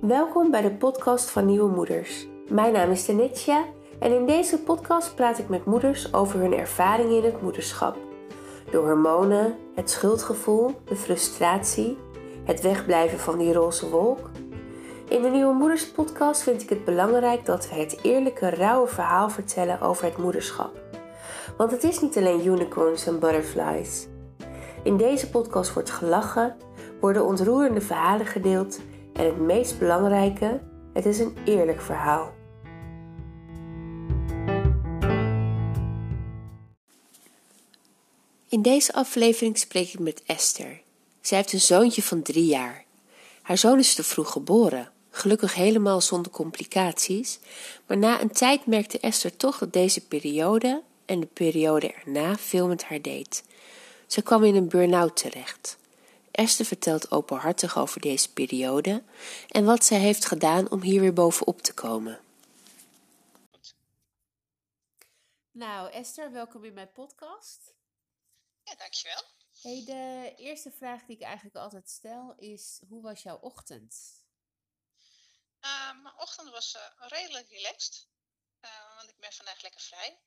Welkom bij de podcast van Nieuwe Moeders. Mijn naam is Tenetsja en in deze podcast praat ik met moeders over hun ervaringen in het moederschap. De hormonen, het schuldgevoel, de frustratie, het wegblijven van die roze wolk. In de Nieuwe Moeders podcast vind ik het belangrijk dat we het eerlijke, rauwe verhaal vertellen over het moederschap. Want het is niet alleen unicorns en butterflies. In deze podcast wordt gelachen, worden ontroerende verhalen gedeeld en het meest belangrijke, het is een eerlijk verhaal. In deze aflevering spreek ik met Esther. Zij heeft een zoontje van drie jaar. Haar zoon is te vroeg geboren, gelukkig helemaal zonder complicaties, maar na een tijd merkte Esther toch dat deze periode en de periode erna veel met haar deed. Ze kwam in een burn-out terecht. Esther vertelt openhartig over deze periode en wat zij heeft gedaan om hier weer bovenop te komen. Nou, Esther, welkom in mijn podcast. Ja, dankjewel. Hey, de eerste vraag die ik eigenlijk altijd stel is: hoe was jouw ochtend? Uh, mijn ochtend was uh, redelijk relaxed, uh, want ik ben vandaag lekker vrij.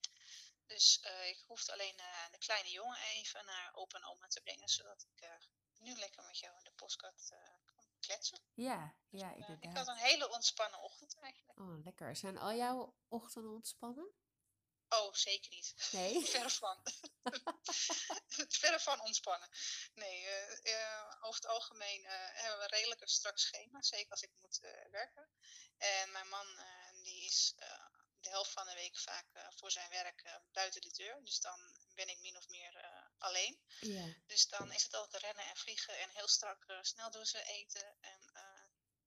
Dus ik hoefde alleen de kleine jongen even naar opa en oma te brengen, zodat ik nu lekker met jou in de postkaart kan kletsen. Ja, Dus, ja, eh, inderdaad. ik had een hele ontspannen ochtend eigenlijk. Oh, lekker. Zijn al jouw ochtenden ontspannen? Oh, zeker niet. Nee? Verre van. Verre van ontspannen. Nee, eh, eh, over het algemeen eh, hebben we redelijk een strak schema. Zeker als ik moet eh, werken. En mijn man eh, die is eh, de helft van de week vaak eh, voor zijn werk eh, buiten de deur. Dus dan ben ik min of meer eh, alleen. Ja. Dus dan is het altijd rennen en vliegen en heel strak eh, snel douchen, eten en eh,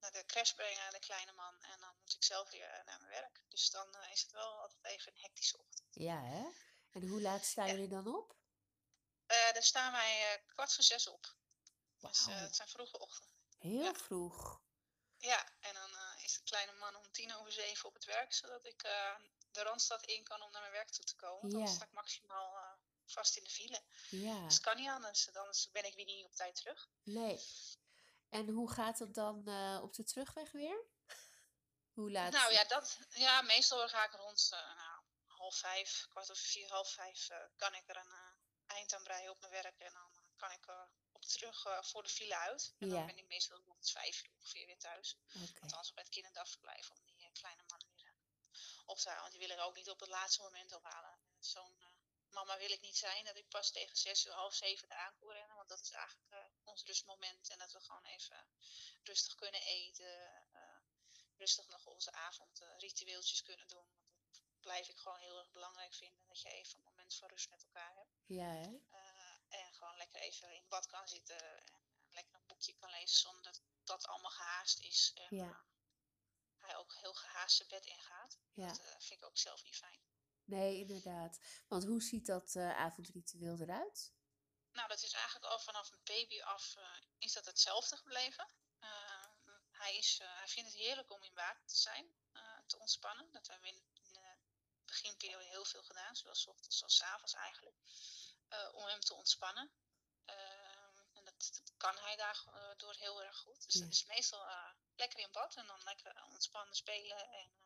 naar de crash brengen, de kleine man. En dan moet ik zelf weer eh, naar mijn werk. Dus dan is het wel altijd even een hectische ochtend. Ja, hè? En hoe laat staan Ja. jullie dan op? Daar staan wij kwart voor zes op. Dus eh, Wauw. het zijn vroege ochtenden. Heel ja. vroeg. Ja, en dan is de kleine man om tien over zeven op het werk, zodat ik de Randstad in kan om naar mijn werk toe te komen. Ja. sta ik maximaal vast in de file. Ja. Dus kan niet anders, anders ben ik weer niet op tijd terug. Nee. En hoe gaat het dan eh, op de terugweg weer? Hoe laat? Nou ja, dat, ja, meestal ga ik rond eh, nou, half vijf, kwart over vier, half vijf, eh, kan ik er een eind aan breien op mijn werk. En dan kan ik eh, op terug voor de file uit. En Ja. dan ben ik meestal rond vijf uur ongeveer weer thuis. Oké. Althans bij het kinderdagverblijf om die kleine man weer op te halen. Want die wil ik ook niet op het laatste moment ophalen. Zo'n mama wil ik niet zijn dat ik pas tegen zes uur, half zeven eraan kon rennen. Want dat is eigenlijk eh, ons rustmoment. En dat we gewoon even rustig kunnen eten. eh, rustig nog onze avondritueeltjes kunnen doen. Want dat blijf ik gewoon heel erg belangrijk vinden. Dat je even een moment van rust met elkaar hebt. Ja, hè? Eh, en gewoon lekker even in bad kan zitten. En lekker een boekje kan lezen zonder dat dat allemaal gehaast is. En Ja. hij ook heel gehaast zijn bed ingaat. Ja. Dat vind ik ook zelf niet fijn. Nee, inderdaad. Want hoe ziet dat eh, avondritueel eruit? Nou, dat is eigenlijk al vanaf een baby af eh, is dat hetzelfde gebleven. Eh, hij, is, hij vindt het heerlijk om in water te zijn, te ontspannen. Dat hebben we in, de beginperiode heel veel gedaan, zowel 's ochtends als 's avonds eigenlijk. om hem te ontspannen. En dat, dat kan hij daardoor heel erg goed. Dus Ja. dat is meestal lekker in bad en dan lekker ontspannen spelen. En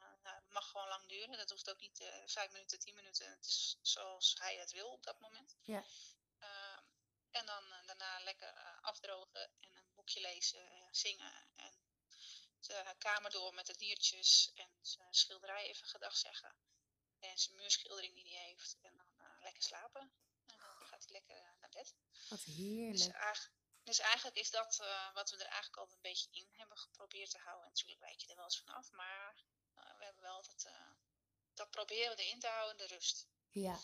mag gewoon lang duren. Dat hoeft ook niet eh, vijf minuten, tien minuten. Het is zoals hij het wil op dat moment. Ja. Ehm, en dan eh, daarna lekker eh, afdrogen en een boekje lezen, zingen. En de kamer door met de diertjes en zijn schilderij even gedag zeggen. En zijn muurschildering die hij heeft. En dan lekker slapen. En dan gaat hij lekker naar bed. Wat Dus, heerlijk. eigenlijk, dus eigenlijk is dat wat we er eigenlijk altijd een beetje in hebben geprobeerd te houden. En natuurlijk wijk je er wel eens vanaf, maar eh, we hebben wel altijd, eh, dat proberen we erin te houden, de rust. Ja,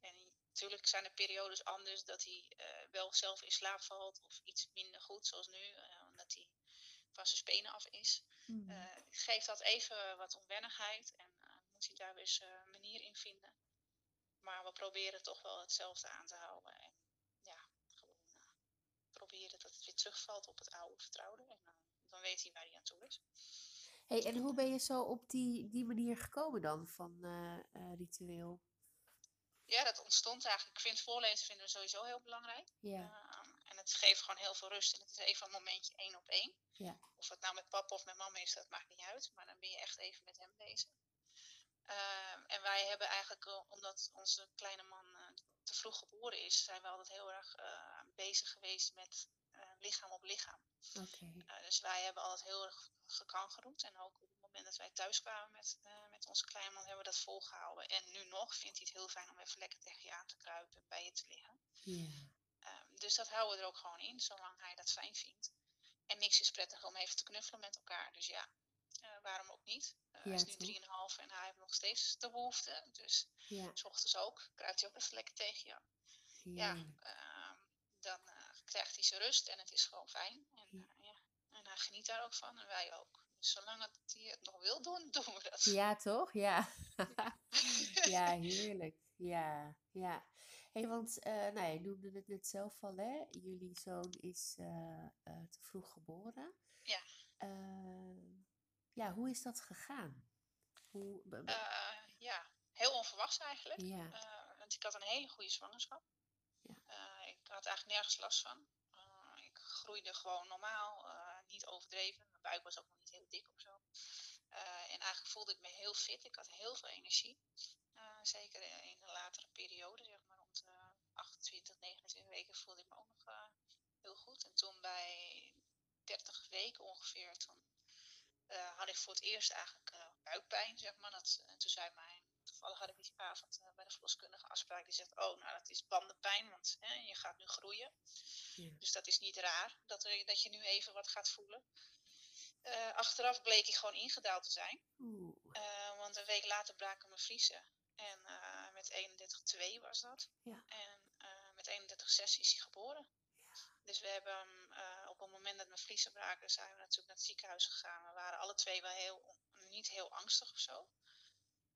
En natuurlijk zijn er periodes anders dat hij eh, wel zelf in slaap valt of iets minder goed, zoals nu, eh, omdat hij van zijn spenen af is. Mm. Geeft dat even wat onwennigheid en moet hij daar weer zijn manier in vinden. Maar we proberen toch wel hetzelfde aan te houden. En ja, gewoon proberen dat het weer terugvalt op het oude vertrouwde. En dan weet hij waar hij aan toe is. Hey, en hoe ben je zo op die, die manier gekomen dan van eh, eh, ritueel? Ja, dat ontstond eigenlijk. Ik vind voorlezen vinden we sowieso heel belangrijk. Ja, Ehm, en het geeft gewoon heel veel rust. En het is even een momentje één op één. Ja. Of het nou met papa of met mama is, dat maakt niet uit. Maar dan ben je echt even met hem bezig. Ehm, en wij hebben eigenlijk, omdat onze kleine man vroeg geboren is, zijn we altijd heel erg eh, bezig geweest met eh, lichaam op lichaam. Uh, dus wij hebben altijd heel erg gekangeroed. En ook op het moment dat wij thuis kwamen met, met onze kleinman, hebben we dat volgehouden. En nu nog vindt hij het heel fijn om even lekker tegen je aan te kruipen en bij je te liggen. Um, dus dat houden we er ook gewoon in, zolang hij dat fijn vindt. En niks is prettig om even te knuffelen met elkaar. Dus ja, waarom ook niet? Uh, Ja, hij is nu toch? 3,5 en hij heeft nog steeds de behoefte. Dus Ja. s ochtends ook, kruipt hij ook even lekker tegen je. Ja, ehm, dan eh, krijgt hij zijn rust en het is gewoon fijn. En, eh, ja. en hij geniet daar ook van en wij ook. Dus zolang het hij het nog wil doen, doen we dat. Ja, toch? Ja. ja, heerlijk. Ja, ja. Hé, want eh, nou, ja, je noemde het net zelf al, hè? Jullie zoon is eh, eh, te vroeg geboren. Ja. Ja, hoe is dat gegaan? Hoe, Eh, ja, heel onverwachts eigenlijk. ja, Eh, want ik had een hele goede zwangerschap. Ja. Eh, ik had eigenlijk nergens last van. Ik groeide gewoon normaal, niet overdreven. Mijn buik was ook nog niet heel dik of zo. En eigenlijk voelde ik me heel fit. Ik had heel veel energie. Zeker in de latere periode, zeg maar rond de 28, 29 weken, voelde ik me ook nog heel goed. En toen bij 30 weken ongeveer, toen eh, had ik voor het eerst eigenlijk eh, buikpijn, zeg maar. Dat, en toen zei mijn, toevallig had ik die avond eh, bij de verloskundige afspraak, die zegt, oh, nou, dat is bandenpijn, want hè, je gaat nu groeien. ja. Dus dat is niet raar dat, er, dat je nu even wat gaat voelen. Eh, achteraf bleek ik gewoon ingedaald te zijn. Oeh, Eh, want een week later braken mijn vriezen. En eh, met 31,2 was dat. Ja. En eh, met 31,6 is hij geboren. Dus we hebben eh, op het moment dat mijn vliezen braken, zijn we natuurlijk naar het ziekenhuis gegaan. We waren alle twee wel heel, niet heel angstig of zo.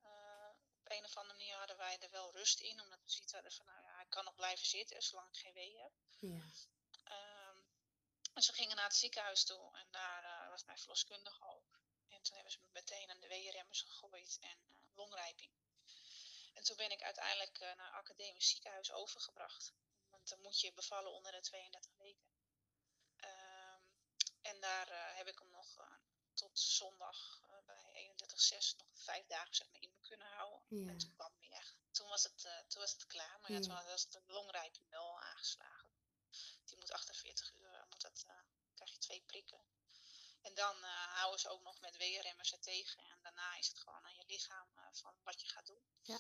Eh, op een of andere manier hadden wij er wel rust in, omdat we zoiets hadden van, nou ja, hij kan nog blijven zitten, zolang ik geen wee heb. ja. Ehm, dus we gingen naar het ziekenhuis toe en daar eh, was mijn verloskundige ook. En toen hebben ze me meteen aan de weeënremmers gegooid en eh, longrijping. En toen ben ik uiteindelijk naar academisch ziekenhuis overgebracht. Want dan moet je bevallen onder de 32 weken. Ehm, en daar eh, heb ik hem nog eh, tot zondag eh, bij 31,6 nog vijf dagen zeg maar, in me kunnen houden. Ja. En toen kwam hij echt. Toen was het, toen was het klaar. Maar ja, Ja. toen was de longrijping wel aangeslagen. Die moet 48 uur, moet dat, krijg je twee prikken. En dan houden ze ook nog met weerremmers er tegen. En daarna is het gewoon aan je lichaam van wat je gaat doen. Ja.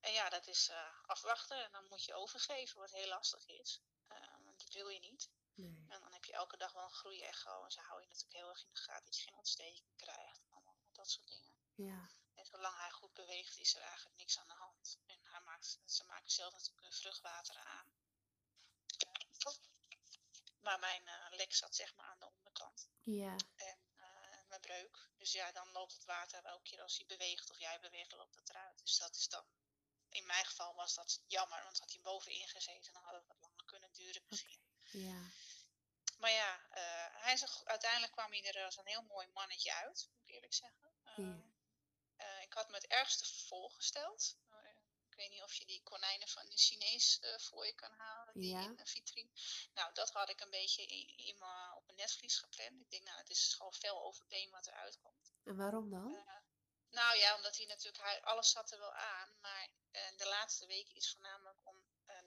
En ja, dat is afwachten. En dan moet je overgeven, wat heel lastig is. Eh, want dat wil je niet. Nee. En dan heb je elke dag wel een groeiecho. En ze houden je natuurlijk heel erg in de gaten dat je geen ontsteking krijgt. En allemaal dat soort dingen. Ja, En zolang hij goed beweegt, is er eigenlijk niks aan de hand. En hij maakt, ze maken zelf natuurlijk hun vruchtwater aan. Maar mijn eh, lek zat zeg maar aan de onderkant. ja, En eh, mijn breuk. Dus ja, dan loopt het water elke keer als hij beweegt of jij beweegt, loopt het eruit. Dus dat is dan, in mijn geval was dat jammer, want had hij bovenin gezeten, dan had het wat langer kunnen duren misschien. ja, Maar ja, eh, hij er, uiteindelijk kwam hij er als een heel mooi mannetje uit, moet ik eerlijk zeggen. Ja. Ehm, eh, ik had me het ergste voorgesteld. Eh, ik weet niet of je die konijnen van de Chinees voor je kan halen, die Ja. in een vitrine. Nou, dat had ik een beetje in, in op mijn netvlies gepland. Ik denk, nou, het is gewoon fel over been wat eruit komt. En waarom dan? Nou ja, omdat hij natuurlijk, hij, alles zat er wel aan, maar de laatste weken is voornamelijk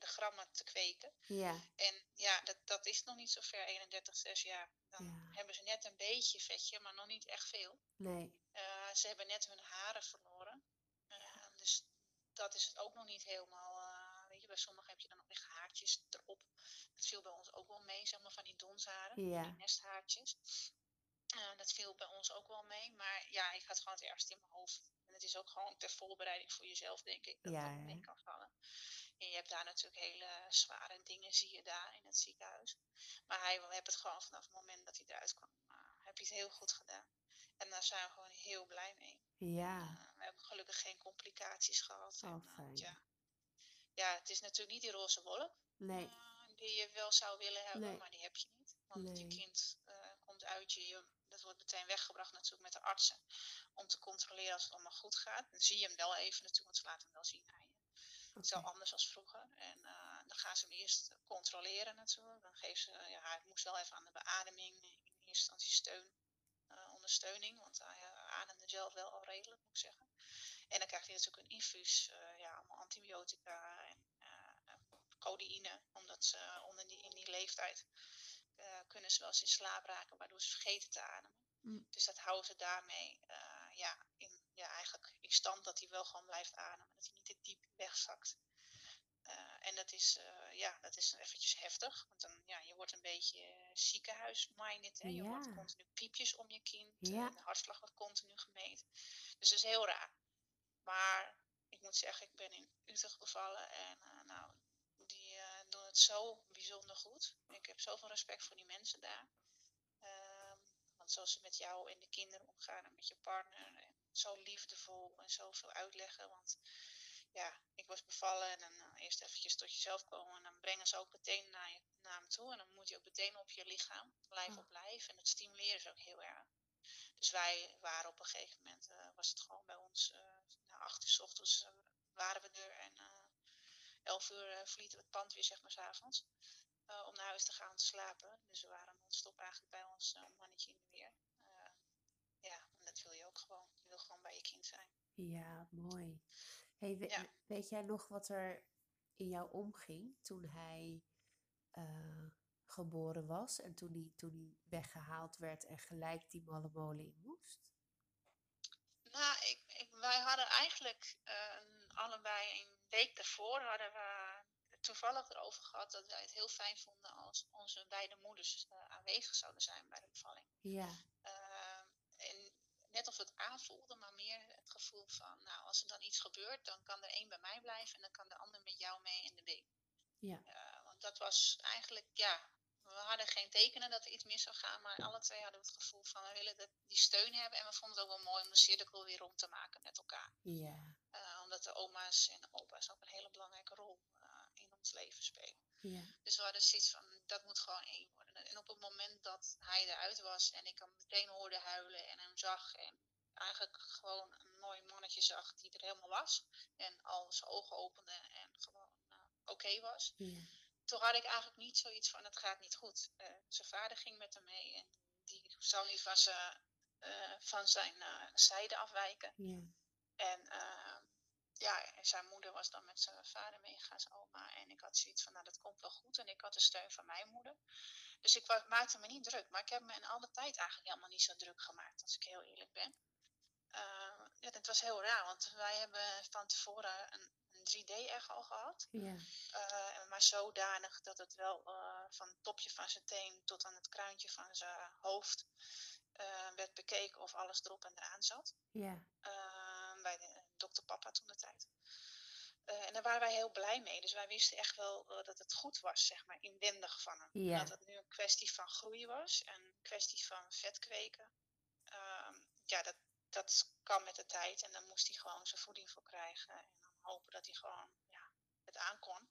de grammen te kweken. Ja, En ja, dat, dat is nog niet zo ver, 31, 6 jaar. Dan Ja. hebben ze net een beetje vetje, maar nog niet echt veel. nee. Eh, ze hebben net hun haren verloren. Eh, dus dat is het ook nog niet helemaal. eh, weet je, bij sommigen heb je dan nog echt haartjes erop. Dat viel bij ons ook wel mee, zeg maar, van die donsharen, Ja. die nesthaartjes. Dat viel bij ons ook wel mee. Maar ja, ik had gewoon het ergste in mijn hoofd. En het is ook gewoon ter voorbereiding voor jezelf, denk ik, dat Ja, dat mee kan vallen. En je hebt daar natuurlijk hele zware dingen, zie je daar in het ziekenhuis. Maar hij heeft het gewoon vanaf het moment dat hij eruit kwam, eh, heb je het heel goed gedaan. En daar zijn we gewoon heel blij mee. Ja, Eh, we hebben gelukkig geen complicaties gehad. Oh, En, eh, fijn. ja. ja, het is natuurlijk niet die roze wolk nee. die je wel zou willen hebben, Nee. maar die heb je niet. Want je kind komt uit je, je, dat wordt meteen weggebracht natuurlijk met de artsen. Om te controleren als het allemaal goed gaat. Dan zie je hem wel even natuurlijk, want ze laten hem wel zien. Het is wel anders als vroeger. En eh, dan gaan ze hem eerst controleren natuurlijk. Dan geven ze, ja, hij moest wel even aan de beademing in eerste instantie steun, uh, ondersteuning. Want hij ademde zelf wel al redelijk, moet ik zeggen. En dan krijgt hij natuurlijk een infuus, ja, allemaal antibiotica en codeïne. Omdat ze onder die, in die leeftijd kunnen ze wel eens in slaap raken, waardoor ze vergeten te ademen. Mm. Dus dat houden ze daarmee ja, in, ja, eigenlijk in stand dat hij wel gewoon blijft ademen. Dat hij niet te diep wegzakt. Uh, en dat is, uh, ja, dat is eventjes heftig. Want dan, ja, je wordt een beetje ziekenhuisminded. Hè? Je ja. hoort continu piepjes om je kind. Ja. En de hartslag wordt continu gemeten. Dus dat is heel raar. Maar ik moet zeggen, ik ben in Utrecht bevallen. En uh, nou, die doen het zo bijzonder goed. Ik heb zoveel respect voor die mensen daar zoals ze met jou en de kinderen omgaan en met je partner. En zo liefdevol en zoveel uitleggen. Want ja, ik was bevallen en dan uh, eerst eventjes tot jezelf komen. En dan brengen ze ook meteen naar, je, naar hem toe. En dan moet je ook meteen op je lichaam, lijf op lijf. En dat stimuleren ze ook heel erg. Dus wij waren op een gegeven moment, uh, was het gewoon bij ons, uh, na acht uur s ochtends waren we er. En elf uur verlieten we het pand weer, zeg maar, s'avonds. Om naar huis te gaan te slapen. Dus we waren non-stop eigenlijk bij ons mannetje in de weer. Ja, en dat wil je ook gewoon. Je wil gewoon bij je kind zijn. Ja, mooi. Hey, we, ja. Weet jij nog wat er in jou omging toen hij geboren was en toen hij, toen hij weggehaald werd en gelijk die malle molen in moest? Nou, ik, ik, wij hadden eigenlijk allebei een week daarvoor hadden we toevallig erover gehad dat wij het heel fijn vonden als onze beide moeders uh, aanwezig zouden zijn bij de bevalling. Ja. Uh, net of het aanvoelde, maar meer het gevoel van, nou, als er dan iets gebeurt, dan kan er één bij mij blijven en dan kan de ander met jou mee in de week. Ja. Uh, want dat was eigenlijk, ja, we hadden geen tekenen dat er iets mis zou gaan, maar alle twee hadden het gevoel van, we willen dat, die steun hebben en we vonden het ook wel mooi om de cirkel weer rond te maken met elkaar. Ja. Uh, omdat de oma's en opa's ook een hele belangrijke rol ons leven spelen. Ja. Dus we hadden zoiets van, dat moet gewoon één worden. En op het moment dat hij eruit was en ik hem meteen hoorde huilen en hem zag en eigenlijk gewoon een mooi mannetje zag die er helemaal was en al zijn ogen opende en gewoon uh, oké was. Ja. Toen had ik eigenlijk niet zoiets van, het gaat niet goed. Uh, zijn vader ging met hem mee en die zou niet van, zijn, uh, van zijn zijde afwijken. Ja. En ja, en zijn moeder was dan met zijn vader meegegaan, zijn oma. En ik had zoiets van, nou dat komt wel goed. En ik had de steun van mijn moeder. Dus ik maakte me niet druk. Maar ik heb me in alle tijd eigenlijk helemaal niet zo druk gemaakt, als ik heel eerlijk ben. Uh, ja, het was heel raar, want wij hebben van tevoren een, een 3D-egg al gehad. Ja. Uh, maar zodanig dat het wel uh, van het topje van zijn teen tot aan het kruintje van zijn hoofd werd bekeken of alles erop en eraan zat. Ja. bij de, dokter Papa toen de tijd. Uh, en daar waren wij heel blij mee. Dus wij wisten echt wel uh, dat het goed was, zeg maar, inwendig van hem. Ja. Dat het nu een kwestie van groei was en een kwestie van vet kweken. Uh, ja, dat, dat kan met de tijd. En dan moest hij gewoon zijn voeding voor krijgen. En dan hopen dat hij gewoon ja, het aankon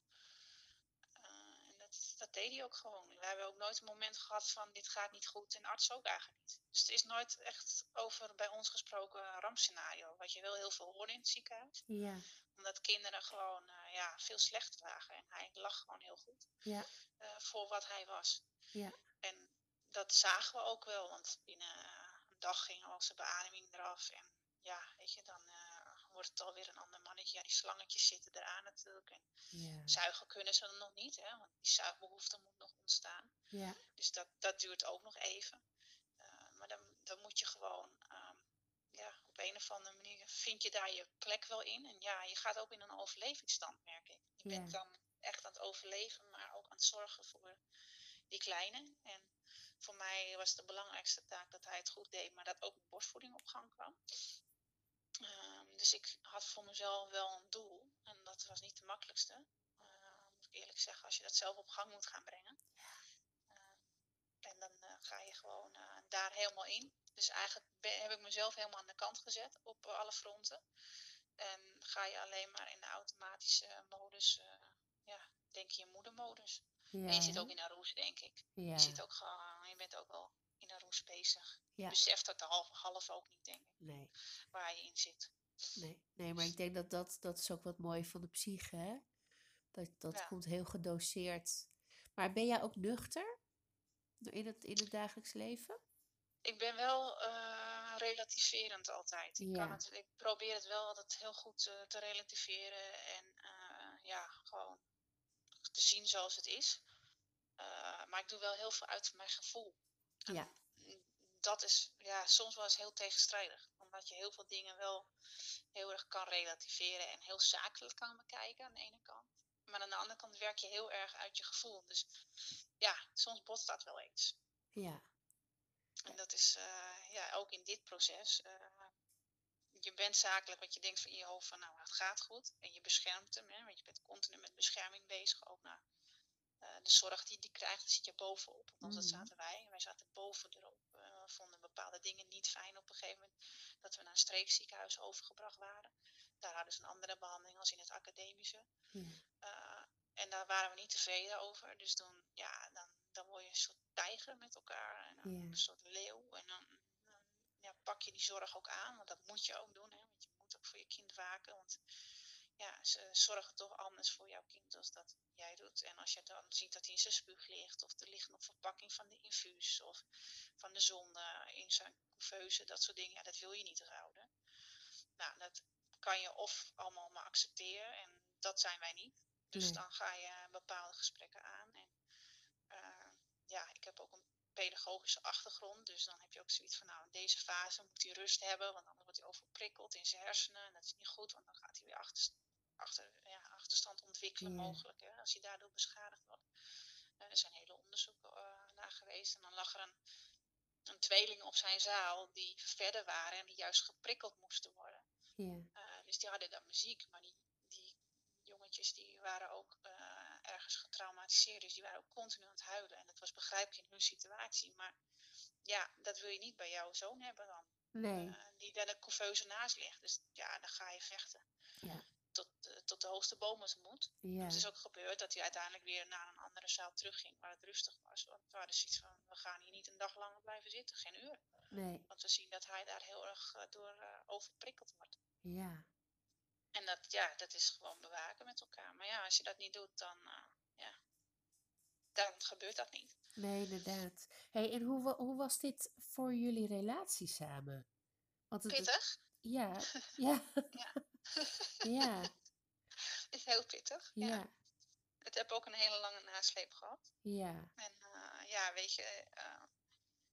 dat, dat deed hij ook gewoon. We hebben ook nooit een moment gehad van dit gaat niet goed en arts ook eigenlijk niet. Dus er is nooit echt over bij ons gesproken rampscenario. Wat je wel heel veel hoorde in het ziekenhuis. Ja. Omdat kinderen gewoon uh, ja, veel slechter lagen. En hij lag gewoon heel goed. Ja. Uh, voor wat hij was. Ja. En dat zagen we ook wel. Want binnen een dag ging al zijn beademing eraf. En ja, weet je, dan... Uh, wordt het alweer een ander mannetje. Ja, die slangetjes zitten eraan natuurlijk. En ja. zuigen kunnen ze dan nog niet, hè, want die zuigbehoefte moet nog ontstaan. Ja. Dus dat, dat duurt ook nog even. Uh, maar dan, dan moet je gewoon, um, ja, op een of andere manier vind je daar je plek wel in. En ja, je gaat ook in een overlevingsstand, merk ik. Je ja. bent dan echt aan het overleven, maar ook aan het zorgen voor die kleine. En voor mij was de belangrijkste taak dat hij het goed deed, maar dat ook borstvoeding op gang kwam. Um, dus ik had voor mezelf wel een doel. En dat was niet de makkelijkste. Uh, moet ik eerlijk zeggen, als je dat zelf op gang moet gaan brengen. Uh, en dan uh, ga je gewoon daar helemaal in. Dus eigenlijk ben, heb ik mezelf helemaal aan de kant gezet op alle fronten. En ga je alleen maar in de automatische modus, ja, denk je in moedermodus. Ja. En je zit ook in een roes, denk ik. Ja. Je, zit ook gewoon, je bent ook wel in een roes bezig. Ja. Je beseft dat half, half ook niet, denk ik. Nee. Waar je in zit. Nee, nee, maar ik denk dat dat, dat is ook wat mooi van de psyche, hè? Dat, dat Ja. komt heel gedoseerd. Maar ben jij ook nuchter in het, in het dagelijks leven? Ik ben wel eh, relativerend altijd. Ik, kan het, ik probeer het wel altijd heel goed te relativeren en eh, ja, gewoon te zien zoals het is. Eh, maar ik doe wel heel veel uit mijn gevoel. Ja. Dat is ja, soms wel eens heel tegenstrijdig. Omdat je heel veel dingen wel heel erg kan relativeren en heel zakelijk kan bekijken aan de ene kant. Maar aan de andere kant werk je heel erg uit je gevoel. Dus ja, soms botst dat wel eens. Ja, En dat is eh, ja, ook in dit proces. eh, je bent zakelijk, want je denkt van in je hoofd van nou, het gaat goed. En je beschermt hem, hè, want je bent continu met bescherming bezig. Ook naar eh, de zorg die die krijgt, zit je bovenop. Althans, dat Mhm. zaten wij. Wij zaten boven erop. We vonden bepaalde dingen niet fijn op een gegeven moment. Dat we naar een streekziekenhuis overgebracht waren. Daar hadden ze een andere behandeling als in het academische. ja, Eh, en daar waren we niet tevreden over. Dus dan, ja, dan, dan word je een soort tijger met elkaar. En dan Ja. een soort leeuw. En dan, dan ja, pak je die zorg ook aan. Want dat moet je ook doen. Hè? Want je moet ook voor je kind waken. Want ja, ze zorgen toch anders voor jouw kind als dat jij doet. En als je dan ziet dat hij in zijn spuug ligt. Of er ligt nog verpakking van de infuus. Of van de zonde in zijn couveuse. Dat soort dingen. Ja, dat wil je niet houden. Nou, dat kan je of allemaal maar accepteren. En dat zijn wij niet. Dus Nee. dan ga je bepaalde gesprekken aan. En eh, ja, ik heb ook een pedagogische achtergrond. Dus dan heb je ook zoiets van, nou, in deze fase moet hij rust hebben. Want anders wordt hij overprikkeld in zijn hersenen. En dat is niet goed, want dan gaat hij weer achter, achter, ja, achterstand ontwikkelen mogelijk. Hè, als hij daardoor beschadigd wordt. Eh, er zijn hele onderzoeken eh, naar geweest. En dan lag er een, een tweeling op zijn zaal die verder waren en die juist geprikkeld moesten worden. ja, Uh, dus die hadden dan muziek, maar die, die jongetjes die waren ook uh, ergens getraumatiseerd. Dus die waren ook continu aan het huilen. En dat was begrijpelijk in hun situatie. Maar ja, dat wil je niet bij jouw zoon hebben dan. nee, Uh, die daar de couveuse naast ligt. Dus ja, dan ga je vechten. Ja. Tot, uh, tot de hoogste het moet. ja, Het is ook gebeurd dat hij uiteindelijk weer naar een andere zaal terugging waar het rustig was. Want we hadden zoiets van, we gaan hier niet een dag langer blijven zitten, geen uur. nee, Want we zien dat hij daar heel erg uh, door uh, overprikkeld wordt. ja, En dat, ja, dat is gewoon bewaken met elkaar. Maar ja, als je dat niet doet, dan, uh, ja, dan gebeurt dat niet. nee, inderdaad. Hey, en hoe, hoe was dit voor jullie relatie samen? Want het- Pittig? ja, ja, Ja. Ja, is heel pittig. Ja. ja, Het heb ook een hele lange nasleep gehad. ja, En uh, ja, weet je, uh,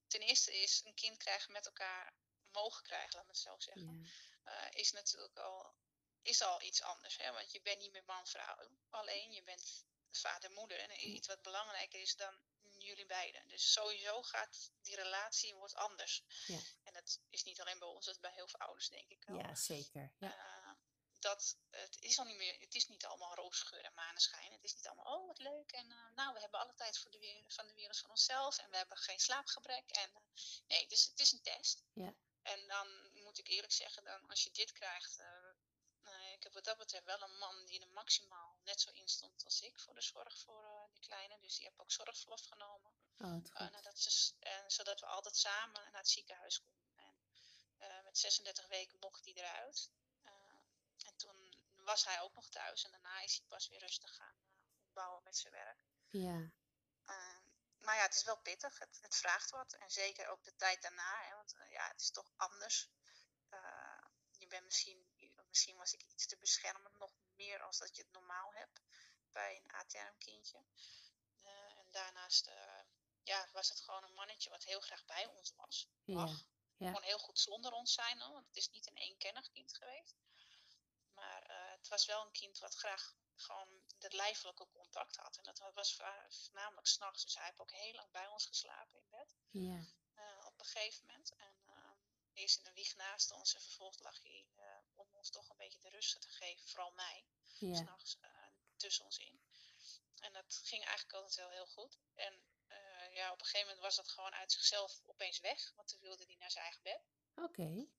ten eerste is een kind krijgen met elkaar mogen krijgen, laat me het zo zeggen. ja, Uh, is natuurlijk al, is al iets anders. Hè? Want je bent niet meer man-vrouw alleen, je bent vader-moeder. En iets wat belangrijker is dan jullie beiden. Dus sowieso gaat die relatie wordt anders. Ja. En dat is niet alleen bij ons, dat is bij heel veel ouders denk ik wel. ja, zeker. Ja, dat het is al niet meer, het is niet allemaal roosgeur en maneschijn. Het is niet allemaal, oh wat leuk. En uh, nou, we hebben alle tijd voor de wereld, van de wereld van onszelf. En we hebben geen slaapgebrek. En uh, nee, dus het is een test. Ja. En dan moet ik eerlijk zeggen, dan, als je dit krijgt. Uh, ik heb wat dat betreft wel een man die er maximaal net zo in stond als ik voor de zorg voor uh, die kleine. Dus die heb ook zorgverlof genomen. oh, nadat ze, zodat we altijd samen naar het ziekenhuis konden. En uh, met 36 weken mocht hij eruit. En toen was hij ook nog thuis. En daarna is hij pas weer rustig gaan uh, opbouwen met zijn werk. Ja. Uh, maar ja, het is wel pittig. Het, het, vraagt wat. En zeker ook de tijd daarna. Hè, want uh, ja, het is toch anders. Uh, je bent misschien, misschien was ik iets te beschermend. Nog meer als dat je het normaal hebt. Bij een ATM-kindje. Uh, en daarnaast ja, was het gewoon een mannetje wat heel graag bij ons was. Ja. Ja. Kon heel goed zonder ons zijn, hoor, want het is niet een eenkennig kind geweest. Het was wel een kind wat graag gewoon het lijfelijke contact had. En dat was voornamelijk s'nachts. Dus hij heeft ook heel lang bij ons geslapen in bed. Ja. Uh, op een gegeven moment. En uh, eerst in een wieg naast ons. En vervolgens lag hij uh, om ons toch een beetje de rust te geven. Vooral mij. Ja. S'nachts tussen ons in. En dat ging eigenlijk altijd wel heel goed. En ja, op een gegeven moment was dat gewoon uit zichzelf opeens weg. Want toen wilde hij naar zijn eigen bed. Oké. Okay.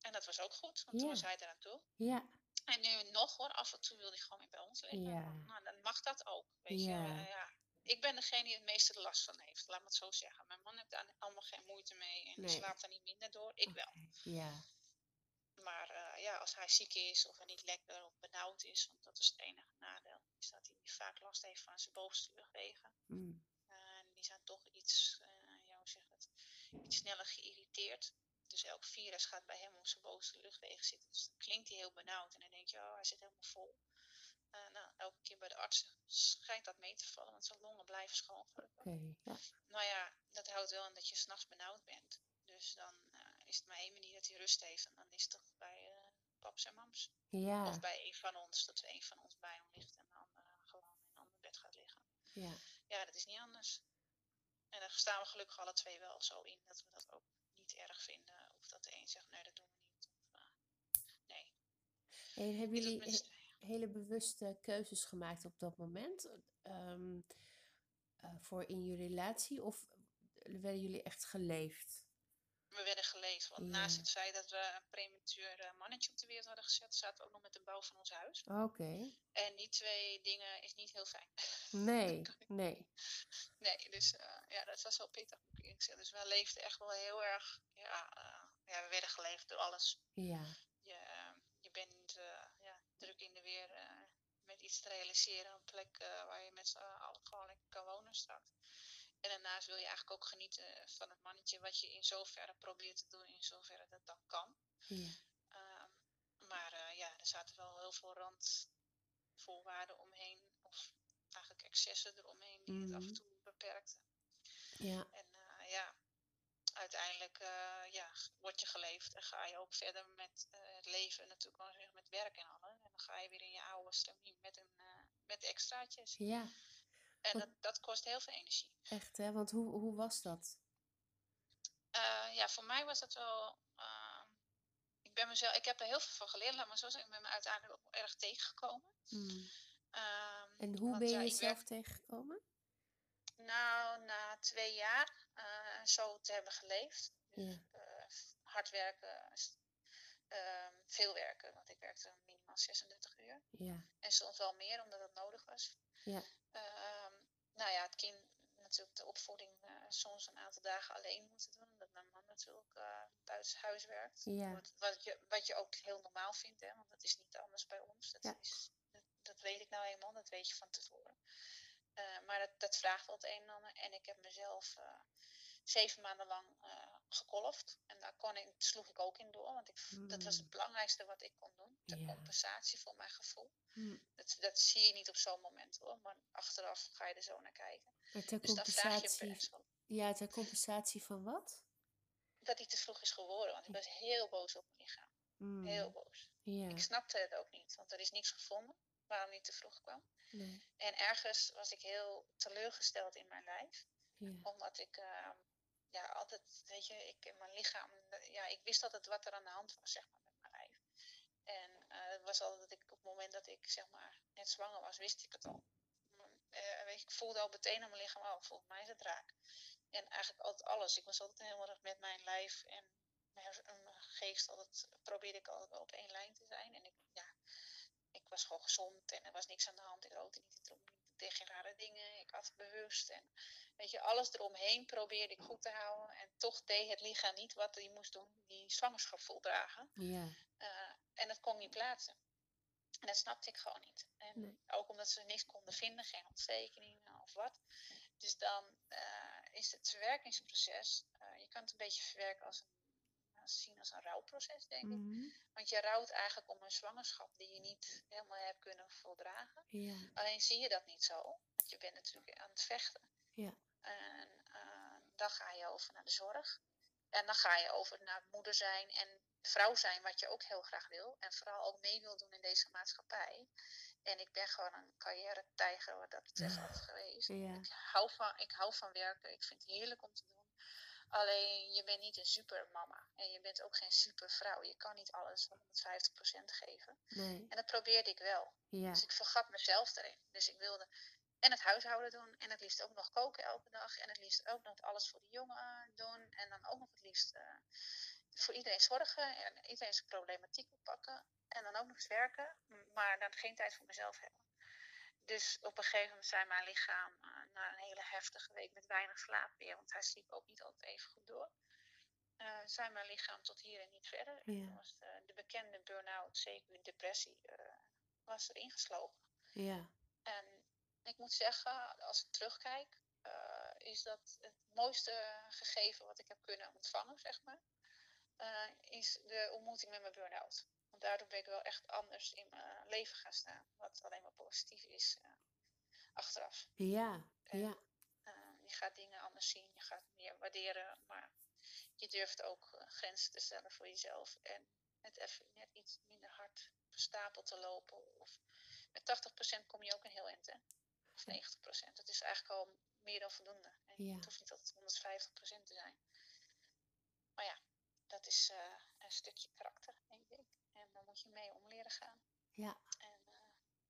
En dat was ook goed, want ja. toen was hij eraan toe. Ja. En nu nog hoor, af en toe wil hij gewoon weer bij ons liggen. Ja. Nou, dan mag dat ook, weet ja. je. Uh, ja. Ik ben degene die het meeste last van heeft, laat me het zo zeggen. Mijn man heeft daar allemaal geen moeite mee en nee. slaapt er niet minder door. Ik okay. wel. Ja. Maar uh, ja, als hij ziek is of er niet lekker of benauwd is, want dat is het enige nadeel, is dat hij vaak last heeft van zijn bovenste luchtwegen. Mm. En die zijn toch iets, ja, hoe zeg het, iets sneller geïrriteerd. Dus elk virus gaat bij hem op zijn bovenste luchtwegen zitten. Dus dan klinkt hij heel benauwd en dan denk je, oh, hij zit helemaal vol. Uh, nou, elke keer bij de arts schijnt dat mee te vallen, want zijn longen blijven schoon. Okay, ja. Nou ja, dat houdt wel in dat je s'nachts benauwd bent. Dus dan uh, is het maar één manier dat hij rust heeft. En dan is het toch bij uh, paps en mams. Ja. Of bij een van ons, dat een van ons bij hem ligt en de andere gewoon in een ander bed gaat liggen. Ja. ja, dat is niet anders. En daar staan we gelukkig alle twee wel zo in dat we dat ook niet erg vinden. Of dat de een zegt, nee, dat doen we niet. Of, uh, nee. En hebben jullie he hele bewuste keuzes gemaakt op dat moment? Um, uh, voor in je relatie? Of werden jullie echt geleefd? We werden geleefd. Want ja. naast het feit dat we een prematuur uh, mannetje op de wereld hadden gezet, zaten we ook nog met de bouw van ons huis. Oké. Okay. En die twee dingen is niet heel fijn. Nee, nee. Nee, dus uh, ja, dat was wel pittig. Dus we leefden echt wel heel erg, ja, uh, ja we werden geleefd door alles. Ja. Je, je bent ja, druk in de weer met iets te realiseren, een plek waar je met z'n allen gewoon lekker kan wonen straks. En daarnaast wil je eigenlijk ook genieten van het mannetje, wat je in zoverre probeert te doen, in zoverre dat dan kan. Ja. Um, maar uh, ja, er zaten wel heel veel randvoorwaarden omheen, of eigenlijk excessen eromheen, die mm. het af en toe beperkten. Ja. En uh, ja, uiteindelijk uh, ja, word je geleefd en ga je ook verder met het leven, natuurlijk met werk en alles. En dan ga je weer in je oude stemming met, een, met extraatjes. Ja. En dat, dat kost heel veel energie. Echt, hè? Want hoe, hoe was dat? Uh, ja, voor mij was dat wel. Uh, ik, ben mezelf, ik heb er heel veel van geleerd, laat maar zo zeggen. Ik ben me uiteindelijk ook erg tegengekomen. Mm. Uh, en hoe ben je ja, jezelf tegengekomen? Nou, na twee jaar uh, zo te hebben geleefd. Dus, ja. hard werken, ehm, veel werken, want ik werkte minimaal 36 uur. Ja. En soms wel meer, omdat het nodig was. Ja. Ehm, nou ja, het kind natuurlijk de opvoeding uh, soms een aantal dagen alleen moeten doen. Omdat mijn man natuurlijk uh, buiten huis werkt. Ja. Wat, wat, je, wat je ook heel normaal vindt, hè, want dat is niet anders bij ons. Dat, ja. is, dat, dat, weet ik nou eenmaal, dat weet je van tevoren. Uh, maar dat, dat vraagt wel het een en ander. En ik heb mezelf zeven maanden lang gekolfd. En daar kon ik, sloeg ik ook in door, want ik, mm. dat was het belangrijkste wat ik kon doen. De compensatie voor mijn gevoel. Mm. Dat, dat zie je niet op zo'n moment hoor, maar achteraf ga je er zo naar kijken. Maar ter Dus compensatie, ja, ter compensatie van wat? Dat hij te vroeg is geworden, want ik was heel boos op mijn lichaam. Mm. Heel boos. Ik snapte het ook niet, want er is niks gevonden waarom hij te vroeg kwam. nee. En ergens was ik heel teleurgesteld in mijn lijf, Ja, omdat ik uh, ja, altijd, weet je, ik in mijn lichaam, ja, ik wist altijd wat er aan de hand was, zeg maar, met mijn lijf. En uh, het was altijd dat ik op het moment dat ik, zeg maar, net zwanger was, wist ik het al. Uh, weet je, ik voelde al meteen aan mijn lichaam, oh, volgens mij is het raak. En eigenlijk altijd alles. Ik was altijd erg met mijn lijf en mijn geest altijd, probeerde ik altijd wel op één lijn te zijn. En ik, ja, ik was gewoon gezond en er was niks aan de hand. Ik rookte niet, ik dronk niet, deed geen rare dingen. Ik at bewust en weet je, alles eromheen probeerde ik goed te houden. En toch deed het lichaam niet wat hij moest doen, die zwangerschap voldragen. ja, Uh, en dat kon niet plaatsen. En dat snapte ik gewoon niet. En Nee. ook omdat ze niks konden vinden, geen ontstekeningen of wat. Dus dan uh, is het verwerkingsproces, uh, je kan het een beetje verwerken als een, zien als een rouwproces, denk ik. Mhm. Want je rouwt eigenlijk om een zwangerschap die je niet helemaal hebt kunnen voldragen. ja, Alleen zie je dat niet zo, want je bent natuurlijk aan het vechten. Ja. En uh, dan ga je over naar de zorg. En dan ga je over naar moeder zijn en vrouw zijn, wat je ook heel graag wil. En vooral ook mee wil doen in deze maatschappij. En ik ben gewoon een carrière-tijger wat dat betreft altijd geweest. ja, Ik hou, van, ik hou van werken, ik vind het heerlijk om te doen. Alleen je bent niet een supermama en je bent ook geen supervrouw. Je kan niet alles 150% geven. nee, En dat probeerde ik wel. ja, Dus ik vergat mezelf erin. Dus ik wilde en het huishouden doen en het liefst ook nog koken elke dag. En het liefst ook nog alles voor de jongen doen. En dan ook nog het liefst uh, voor iedereen zorgen en iedereen zijn problematiek oppakken. En dan ook nog eens werken, maar dan geen tijd voor mezelf hebben. Dus op een gegeven moment zei mijn lichaam uh, na een hele heftige week met weinig slaap weer, want hij sliep ook niet altijd even goed door. Uh, zei mijn lichaam tot hier en niet verder. Ja. En was de, de bekende burn-out, zeker depressie, uh, was er ingeslopen. Ja. En ik moet zeggen, als ik terugkijk, uh, is dat het mooiste gegeven wat ik heb kunnen ontvangen, zeg maar. is de ontmoeting met mijn burn-out. Want daardoor ben ik wel echt anders in mijn leven gaan staan. Wat alleen maar positief is achteraf. Ja, en, ja. je gaat dingen anders zien, je gaat meer waarderen, maar je durft ook uh, grenzen te stellen voor jezelf. En net even net iets minder hard stapel te lopen. Of met 80% kom je ook een heel eind, hè? Of 90%. Dat is eigenlijk al meer dan voldoende. En Ja. Het hoeft niet altijd 150% te zijn. Maar ja, dat is uh, een stukje karakter, denk ik. En daar moet je mee om leren gaan. Ja. En uh,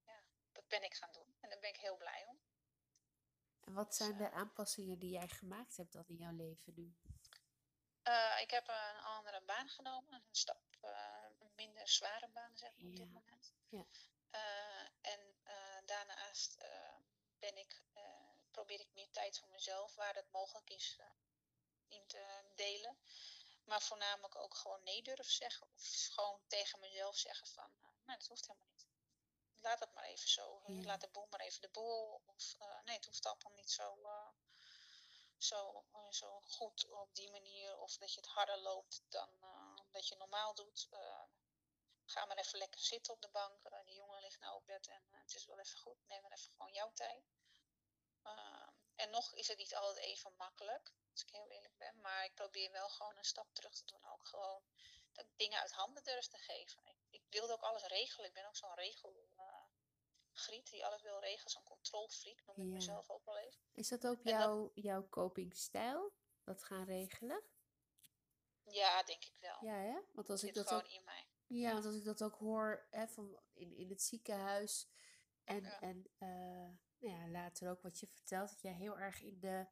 ja, dat ben ik gaan doen. En daar ben ik heel blij om. En wat Dus, zijn de aanpassingen die jij gemaakt hebt dan in jouw leven nu? Uh, ik heb een andere baan genomen, een stap, uh, een minder zware baan zeg maar, op Ja. dit moment. Ja. Uh, en daarnaast ben ik, probeer ik meer tijd voor mezelf, waar het mogelijk is, in te delen. Maar voornamelijk ook gewoon nee durven zeggen. Of gewoon tegen mezelf zeggen van, nou dat hoeft helemaal niet. Laat het maar even zo. Ja. Laat de boel maar even de boel. Of nee, het hoeft allemaal niet zo zo, zo goed op die manier. Of dat je het harder loopt dan uh, dat je normaal doet. Uh, ga maar even lekker zitten op de bank. Uh, die jongen ligt nou op bed en het is wel even goed. Neem maar even gewoon jouw tijd. En nog is het niet altijd even makkelijk, als ik heel eerlijk ben. Maar ik probeer wel gewoon een stap terug te doen. Ook gewoon dat ik dingen uit handen durf te geven. Ik, ik wilde ook alles regelen. Ik ben ook zo'n regel griet die alles wil regelen, zo'n controlfreak, noem ik Ja. mezelf ook wel even. Is dat ook En dat- jouw, jouw copingstijl? Dat gaan regelen? Ja, denk ik wel. Ja, hè? Want als ik dat gewoon ook, in mij. ja, want als ik dat ook hoor hè, van in, in het ziekenhuis en, Ja. en eh, nou ja, later ook wat je vertelt, dat jij heel erg in, de,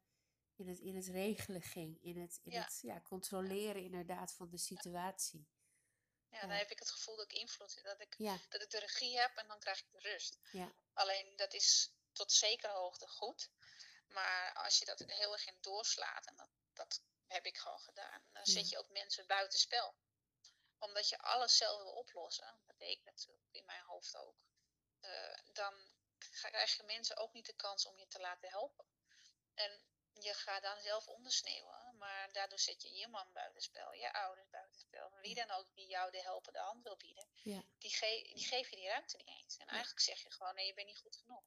in, het, in het regelen ging, in het, in Ja. het ja, controleren inderdaad van de situatie. Ja, dan heb ik het gevoel dat ik invloed heb, dat ik, dat ik de regie heb en dan krijg ik de rust. ja, Alleen dat is tot zekere hoogte goed. Maar als je dat heel erg in doorslaat, en dat, dat heb ik gewoon gedaan, dan zet je ook mensen buiten spel. Omdat je alles zelf wil oplossen, dat deed ik natuurlijk in mijn hoofd ook. eh, dan krijg je mensen ook niet de kans om je te laten helpen. En je gaat dan zelf ondersneeuwen, maar daardoor zet je je man buitenspel, je ouders buitenspel. Wie dan ook die jou de helpende hand wil bieden, ja, die, ge die geef je die ruimte niet eens. En eigenlijk zeg je gewoon, nee, je bent niet goed genoeg.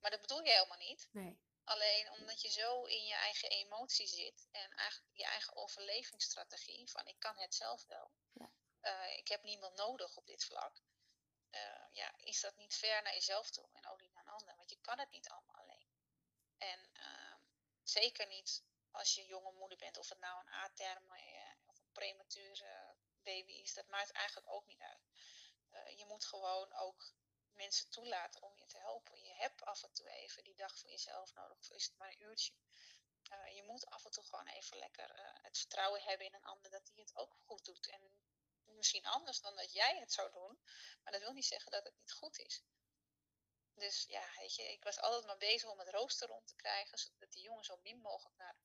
Maar dat bedoel je helemaal niet. nee, Alleen omdat je zo in je eigen emotie zit en eigenlijk je eigen overlevingsstrategie van ik kan het zelf wel. Ja. Uh, ik heb niemand nodig op dit vlak. Uh, ja, is dat niet ver naar jezelf toe en ook niet naar een ander. Want je kan het niet allemaal alleen. En uh, zeker niet als je jonge moeder bent, of het nou een A-term een premature baby is, dat maakt eigenlijk ook niet uit. Uh, je moet gewoon ook mensen toelaten om je te helpen. Je hebt af en toe even die dag voor jezelf nodig, of is het maar een uurtje. Uh, je moet af en toe gewoon even lekker uh, het vertrouwen hebben in een ander dat hij het ook goed doet. En misschien anders dan dat jij het zou doen, maar dat wil niet zeggen dat het niet goed is. Dus ja, weet je, ik was altijd maar bezig om het rooster rond te krijgen, zodat die jongen zo min mogelijk naar,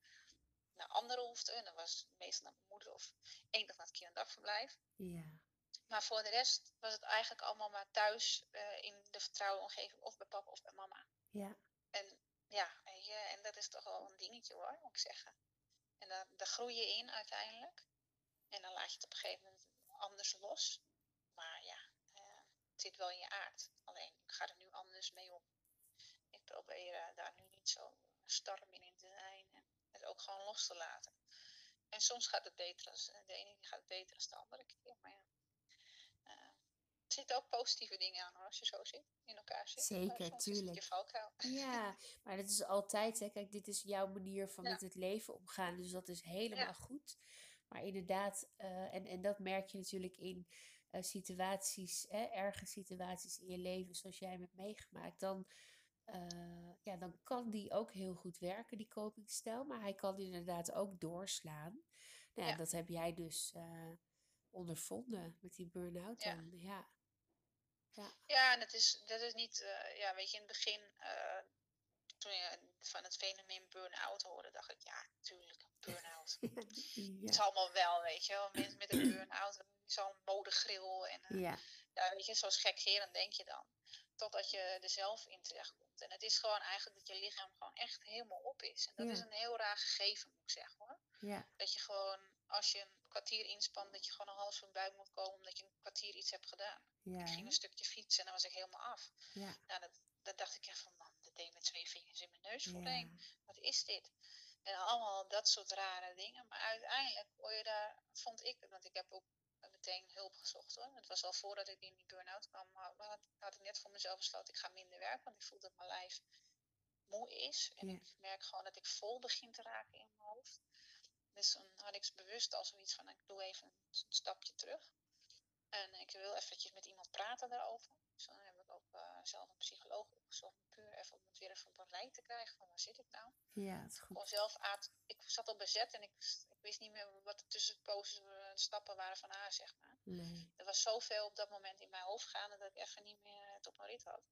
naar anderen hoefde. En dat was meestal naar mijn moeder of één dag naar het kinder- en dagverblijf. ja, Maar voor de rest was het eigenlijk allemaal maar thuis uh, in de vertrouwde omgeving, of bij papa of bij mama. ja, En ja, je, en dat is toch wel een dingetje hoor, moet ik zeggen. En daar, daar groei je in uiteindelijk. En dan laat je het op een gegeven moment anders los. Maar ja, uh, het zit wel in je aard. Alleen, ik ga er nu anders mee om. Ik probeer uh, daar nu niet zo starm in te zijn en het ook gewoon los te laten. En soms gaat het beter als de ene gaat het beter als de andere keer. Maar ja, uh, er zitten ook positieve dingen aan hoor, als je zo zit, in elkaar zit. Zeker, tuurlijk. Je valkuil. Ja, maar dat is altijd, hè. Kijk, dit is jouw manier van Ja. met het leven omgaan, dus dat is helemaal Ja. goed. Maar inderdaad, eh, en, en dat merk je natuurlijk in eh, situaties, hè, erge situaties in je leven, zoals jij hebt meegemaakt, dan, eh, ja, dan kan die ook heel goed werken, die copingstijl, maar hij kan inderdaad ook doorslaan. Nou, ja, dat heb jij dus eh, ondervonden met die burn-out Ja. dan, ja. Ja, Ja, en het is, dat is niet, uh, ja, weet je, in het begin toen je van het fenomeen burn-out hoorde, dacht ik, ja, natuurlijk, burn-out. ja. Het is allemaal wel, weet je wel. Mensen met een burn-out, zo'n modegril. En eh, Ja, ja, weet je, zo gekgerend denk je dan. Totdat je er zelf in terechtkomt. En het is gewoon eigenlijk dat je lichaam gewoon echt helemaal op is. En dat Ja. is een heel raar gegeven, moet ik zeggen hoor. ja, Dat je gewoon, als je een kwartier inspant, dat je gewoon een half van buik moet komen omdat je een kwartier iets hebt gedaan. ja, Ik ging een stukje fietsen en dan was ik helemaal af. ja, Nou, dat, dat dacht ik echt van, man, dat deed met twee vingers in mijn neus voorheen. Wat is dit? En allemaal dat soort rare dingen. Maar uiteindelijk word je daar, vond ik, want ik heb ook meteen hulp gezocht hoor. Het was al voordat ik in die burn-out kwam, maar had, had ik net voor mezelf besloten, ik ga minder werken, want ik voel dat mijn lijf moe is. En Ja. ik merk gewoon dat ik vol begin te raken in mijn hoofd. Dus dan had ik bewust al zoiets van, ik doe even een stapje terug. En ik wil eventjes met iemand praten daarover. Dus dan heb ik ook eh, zelf een psycholoog opgezocht. Puur even om het weer even op een rij te krijgen. Van waar zit ik nou? ja, het is Gewoon goed. zelf aard, ik zat op bezet en ik wist niet meer wat de tussenposes eh, stappen waren van haar, zeg maar. Nee, Er was zoveel op dat moment in mijn hoofd gaande dat ik even niet meer het op mijn rit had.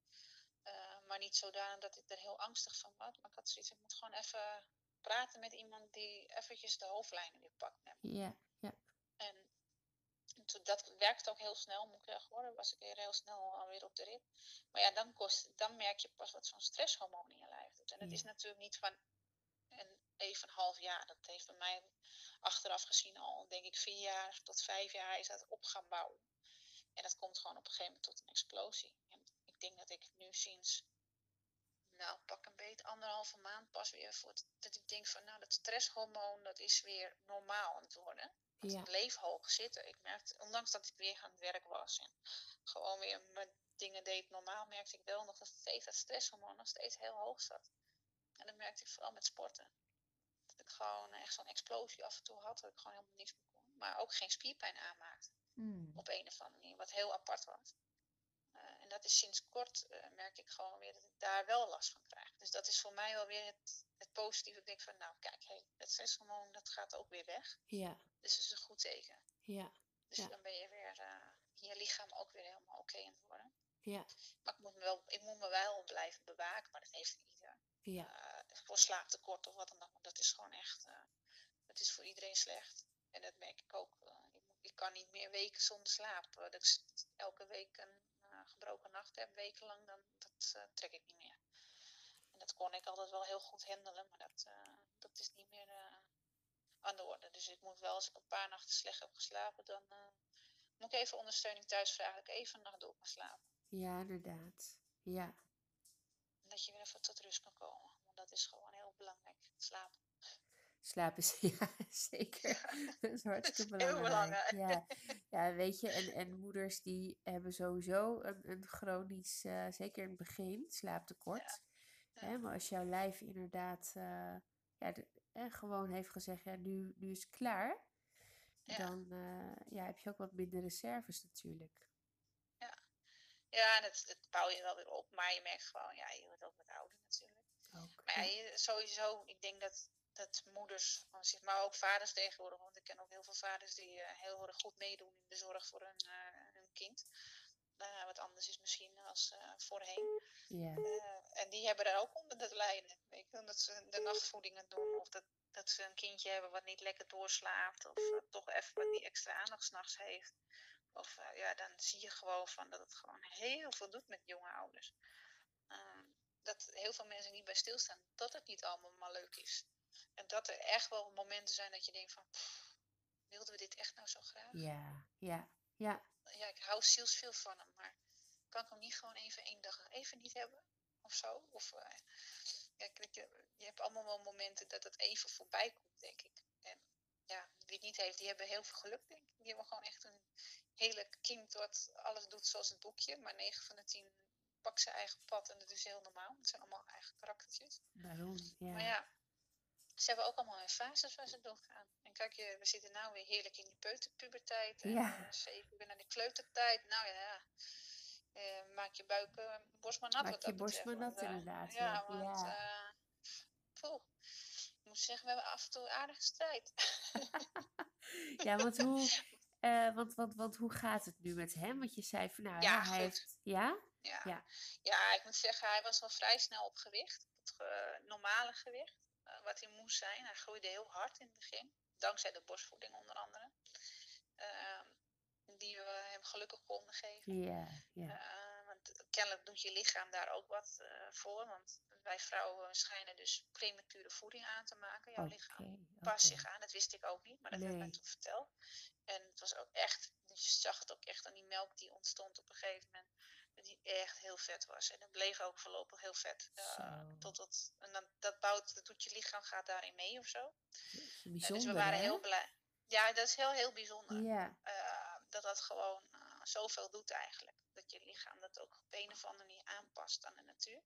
Eh, maar niet zodanig dat ik er heel angstig van was. Maar ik had zoiets, ik moet gewoon even praten met iemand die eventjes de hoofdlijnen weer pakt. ja, ja, En toen- dat werkte ook heel snel, moet ik zeggen hoor. Dan was ik weer heel snel alweer op de rit. Maar ja, dan, kost, dan merk je pas wat zo'n stresshormoon in je lijf doet. En het is natuurlijk niet van even een half jaar. Dat heeft bij mij achteraf gezien al, denk ik, vier jaar tot vijf jaar is dat op gaan bouwen. En dat komt gewoon op een gegeven moment tot een explosie. En ik denk dat ik nu sinds, nou pak een beet, anderhalve maand pas weer voor dat ik denk van, nou dat stresshormoon, dat is weer normaal aan het worden. Want ja, het bleef hoog zitten. Ik merkte, ondanks dat ik weer aan het werk was en gewoon weer mijn dingen deed normaal, merkte ik wel nog dat steeds dat stresshormoon nog steeds heel hoog zat. En dat merkte ik vooral met sporten. Dat ik gewoon echt zo'n explosie af en toe had, dat ik gewoon helemaal niks meer kon. Maar ook geen spierpijn aanmaakte Mm, op een of andere manier, wat heel apart was. Eh, en dat is sinds kort, eh, merk ik gewoon weer dat ik daar wel last van krijg. Dus dat is voor mij wel weer het, het positieve. Ik denk van, nou kijk, hey, het stresshormoon dat gaat ook weer weg. ja, Dus dat is een goed teken. ja, Dus Ja. dan ben je weer, eh, je lichaam ook weer helemaal oké aan het worden. ja, Maar ik moet, me wel, ik moet me wel blijven bewaken, maar dat heeft ieder. ja, voor slaaptekort of wat dan ook. Dat is gewoon echt, eh dat is voor iedereen slecht. En dat merk ik ook. eh, ik, ik kan niet meer weken zonder slaap. Eh, dat ik elke week een eh, gebroken nacht heb, wekenlang, dan dat eh, trek ik niet meer. En dat kon ik altijd wel heel goed handelen, maar dat, eh, dat is niet meer eh, aan de orde. Dus ik moet wel, als ik een paar nachten slecht heb geslapen, dan eh, moet ik even ondersteuning thuis vragen. Dat ik even een nacht door kan slapen. ja, inderdaad. Ja, dat je weer even tot rust kan komen. Dat is gewoon heel belangrijk. Slapen. slapen is, ja, zeker. Dat is hartstikke Heel belangrijk. belangrijk. Ja, ja weet je, en, en moeders die hebben sowieso een, een chronisch, eh, zeker in het begin, slaaptekort. Ja. Hè, maar als jouw lijf inderdaad eh, ja, de- eh, gewoon heeft gezegd, ja, nu, nu is het klaar, Ja. dan eh, ja, heb je ook wat minder reserves natuurlijk. Ja, en dat, dat bouw je wel weer op. Maar je merkt gewoon, ja, je wordt ook wat ouder natuurlijk. Ook. Maar ja, sowieso, ik denk dat, dat moeders maar ook vaders tegenwoordig, want ik ken ook heel veel vaders die eh, heel erg goed meedoen in de zorg voor hun, eh, hun kind. Eh, wat anders is misschien als eh, voorheen. En die hebben daar ook onder te lijden. Weet je, omdat ze de nachtvoedingen doen of dat, dat ze een kindje hebben wat niet lekker doorslaapt of toch even wat die extra aandacht s'nachts heeft. Of ja, dan zie je gewoon van dat het gewoon heel veel doet met jonge ouders. Dat heel veel mensen niet bij stilstaan dat het niet allemaal maar leuk is. En dat er echt wel momenten zijn dat je denkt van, "Pff, wilden we dit echt nou zo graag? ja, ja, ja, ja, ik hou zielsveel van hem, maar kan ik hem niet gewoon even één dag even niet hebben? Of zo? Of, eh, kijk, je, je hebt allemaal wel momenten dat het even voorbij komt, denk ik. En ja, wie het niet heeft, die hebben heel veel geluk, denk ik. Die hebben gewoon echt een hele kind wat alles doet zoals het boekje. Maar 9 van de 10 pakt zijn eigen pad en dat is heel normaal. Het zijn allemaal eigen karaktertjes. daarom. Maar Ja, ja, ze hebben ook allemaal hun fases waar ze doorgaan. En kijk, je, we zitten nu weer heerlijk in die peuterpuberteit. En Ja. zeker weer naar de kleutertijd. Nou ja, eh, maak je buik, eh, borst maar nat. Maak wat je dat borst betreft, maar nat, want, eh, inderdaad, Ja, ja, want ja. poeh, ik moet zeggen, we hebben af en toe aardige strijd. ja want, hoe, want, want, want hoe gaat het nu met hem? Want je zei van, nou Ja, ja, hij goed. heeft... Ja? Ja. Ja. Ja. ik moet zeggen, hij was al vrij snel op gewicht. het uh, normale gewicht, uh, wat hij moest zijn. Hij groeide heel hard in het begin, dankzij de borstvoeding onder andere. Ehm, die we hem gelukkig konden geven. Ja, ja. Uh, want kennelijk doet je lichaam daar ook wat voor. Want wij vrouwen schijnen dus premature voeding aan te maken. Jouw okay, lichaam past okay. zich aan. Dat wist ik ook niet, maar dat nee. werd mij toen verteld. En het was ook echt, je zag het ook echt aan die melk die ontstond op een gegeven moment. Die echt heel vet was. En het bleef ook voorlopig heel vet. Uh, totdat, en dan, dat bouwt, dat doet je lichaam gaat daarin mee of zo. Bijzonder, dus we waren hè? heel blij. Ja, dat is heel, heel bijzonder. Ja. Uh, dat dat gewoon zoveel doet eigenlijk. Dat je lichaam dat ook op een of andere manier aanpast aan de natuur.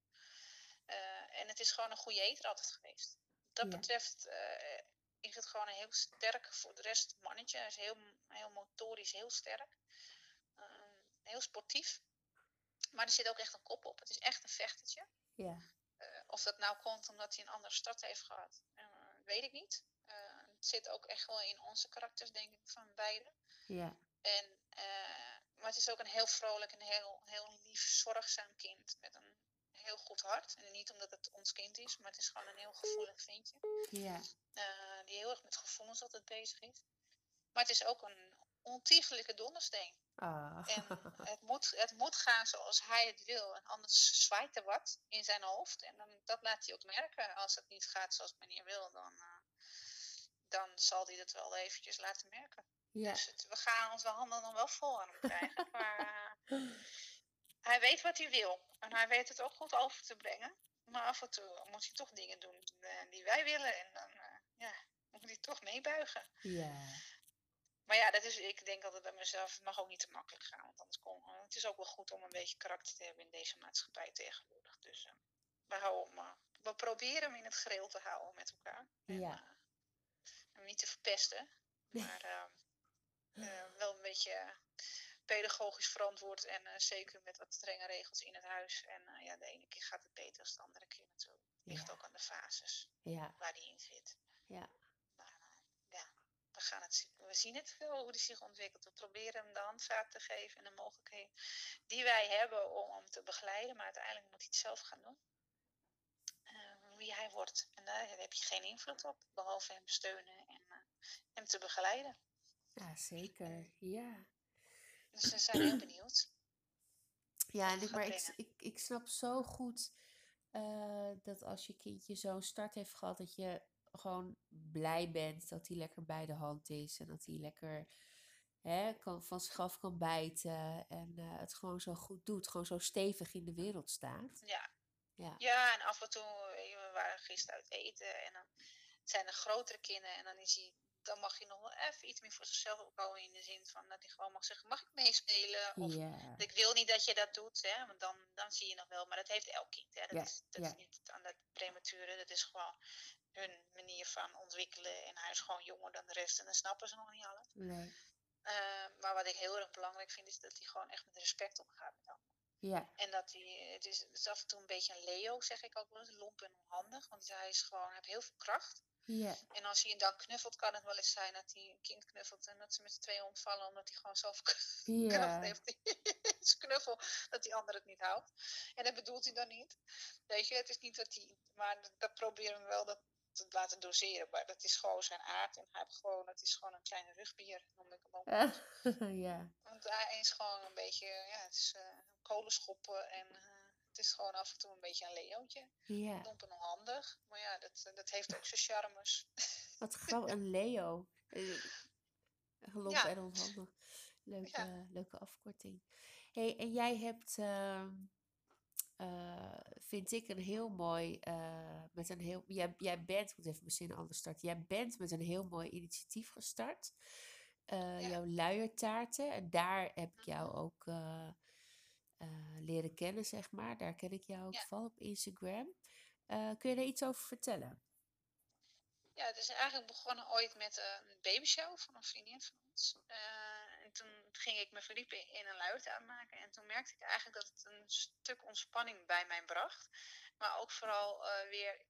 En het is gewoon een goede eter altijd geweest. Wat dat Ja. betreft is het gewoon een heel sterk, voor de rest mannetje. Hij is heel, heel motorisch, heel sterk. Uh, heel sportief. Maar er zit ook echt een kop op. Het is echt een vechtertje. Ja. Uh, of dat nou komt omdat hij een andere start heeft gehad, uh, weet ik niet. Uh, het zit ook echt wel in onze karakters, denk ik, van beide. Ja. En, maar het is ook een heel vrolijk en heel, heel lief, zorgzaam kind. Met een heel goed hart. En niet omdat het ons kind is, maar het is gewoon een heel gevoelig ventje. Ja. Die heel erg met gevoelens altijd bezig is. Maar het is ook een ontiegelijke dondersteen. Ah. En het moet, het moet gaan zoals hij het wil. En anders zwaait er wat in zijn hoofd. En dan, dat laat hij ook merken. Als het niet gaat zoals meneer wil, dan, uh, dan zal hij dat wel eventjes laten merken. Ja. Dus het, we gaan onze handen dan wel vol aan hem krijgen. maar uh, hij weet wat hij wil. En hij weet het ook goed over te brengen. Maar af en toe moet hij toch dingen doen die wij willen. En dan ja, moet hij toch meebuigen. Ja. Maar ja, dat is, ik denk altijd bij mezelf, het mag ook niet te makkelijk gaan. Want anders kom, het is ook wel goed om een beetje karakter te hebben in deze maatschappij tegenwoordig. Dus uh, we, houden, uh, we proberen hem in het gereel te houden met elkaar. En, ja. uh, hem niet te verpesten. Maar wel een beetje pedagogisch verantwoord. En zeker met wat strenge regels in het huis. En ja, de ene keer gaat het beter dan de andere keer natuurlijk. Ligt ja. ook aan de fases ja. waar die in zit. Ja. We, gaan het, we zien het wel, hoe die zich ontwikkelt. We proberen hem de handvaart te geven en de mogelijkheden die wij hebben om hem te begeleiden. Maar uiteindelijk moet hij het zelf gaan doen. Uh, wie hij wordt. En daar heb je geen invloed op, behalve hem steunen en uh, hem te begeleiden. Ja, zeker. Ja. Dus we zijn heel benieuwd. Ja, en ik, maar ik, ik, ik snap zo goed uh, dat als je kindje zo'n start heeft gehad, dat je gewoon blij bent dat hij lekker bij de hand is en dat hij lekker hè, kan, van zich af kan bijten en uh, het gewoon zo goed doet, gewoon zo stevig in de wereld staat. Ja. Ja, ja en af en toe, we waren gisteren uit eten en dan zijn er grotere kinderen en dan is hij dan mag je nog wel even iets meer voor zichzelf opbouwen in de zin van dat hij gewoon mag zeggen, mag ik meespelen? Of yeah. ik wil niet dat je dat doet, hè? want dan, dan zie je nog wel, maar dat heeft elk kind. Hè? Dat, is, dat is niet aan dat premature, dat is gewoon hun manier van ontwikkelen en hij is gewoon jonger dan de rest en dan snappen ze nog niet alles. Nee. Uh, maar wat ik heel erg belangrijk vind is dat hij gewoon echt met respect omgaat met. Ja. En dat hij, het is, het is af en toe een beetje een Leo, zeg ik ook wel eens, lomp en onhandig, want hij is gewoon, hij heeft heel veel kracht. Ja. En als hij dan knuffelt, kan het wel eens zijn dat hij een kind knuffelt en dat ze met z'n tweeën omvallen omdat hij gewoon zoveel ja. kracht heeft. zijn knuffel, dat die ander het niet houdt. En dat bedoelt hij dan niet. Weet je, het is niet dat hij, maar dat proberen we wel dat te laten doseren. Maar dat is gewoon zijn aard en hij heeft gewoon, het is gewoon een kleine rugbier, noem ik hem ook. ja. Want hij is gewoon een beetje, ja, het is uh, kolenschoppen en uh, het is gewoon af en toe een beetje een leootje. Ja. Domp en onhandig. Maar ja, dat, dat heeft ook zijn charmes. Wat grappig, een Leo. Lomp ja. en onhandig. Leuke, ja. leuke afkorting. hey, en jij hebt, uh, uh, vind ik, een heel mooi, uh, met een heel, jij, jij bent, ik moet even mijn zin anders starten. Jij bent met een heel mooi initiatief gestart. Ja. Jouw luiertaarten. En daar heb ik jou ook uh, leren kennen, zeg maar. Daar ken ik jou ook ja. van op Instagram. Uh, kun je daar iets over vertellen? Ja, het is eigenlijk begonnen ooit met een babyshow van een vriendin van ons. En toen ging ik me verdiepen in een luiertaart maken. En toen merkte ik eigenlijk dat het een stuk ontspanning bij mij bracht. Maar ook vooral uh, weer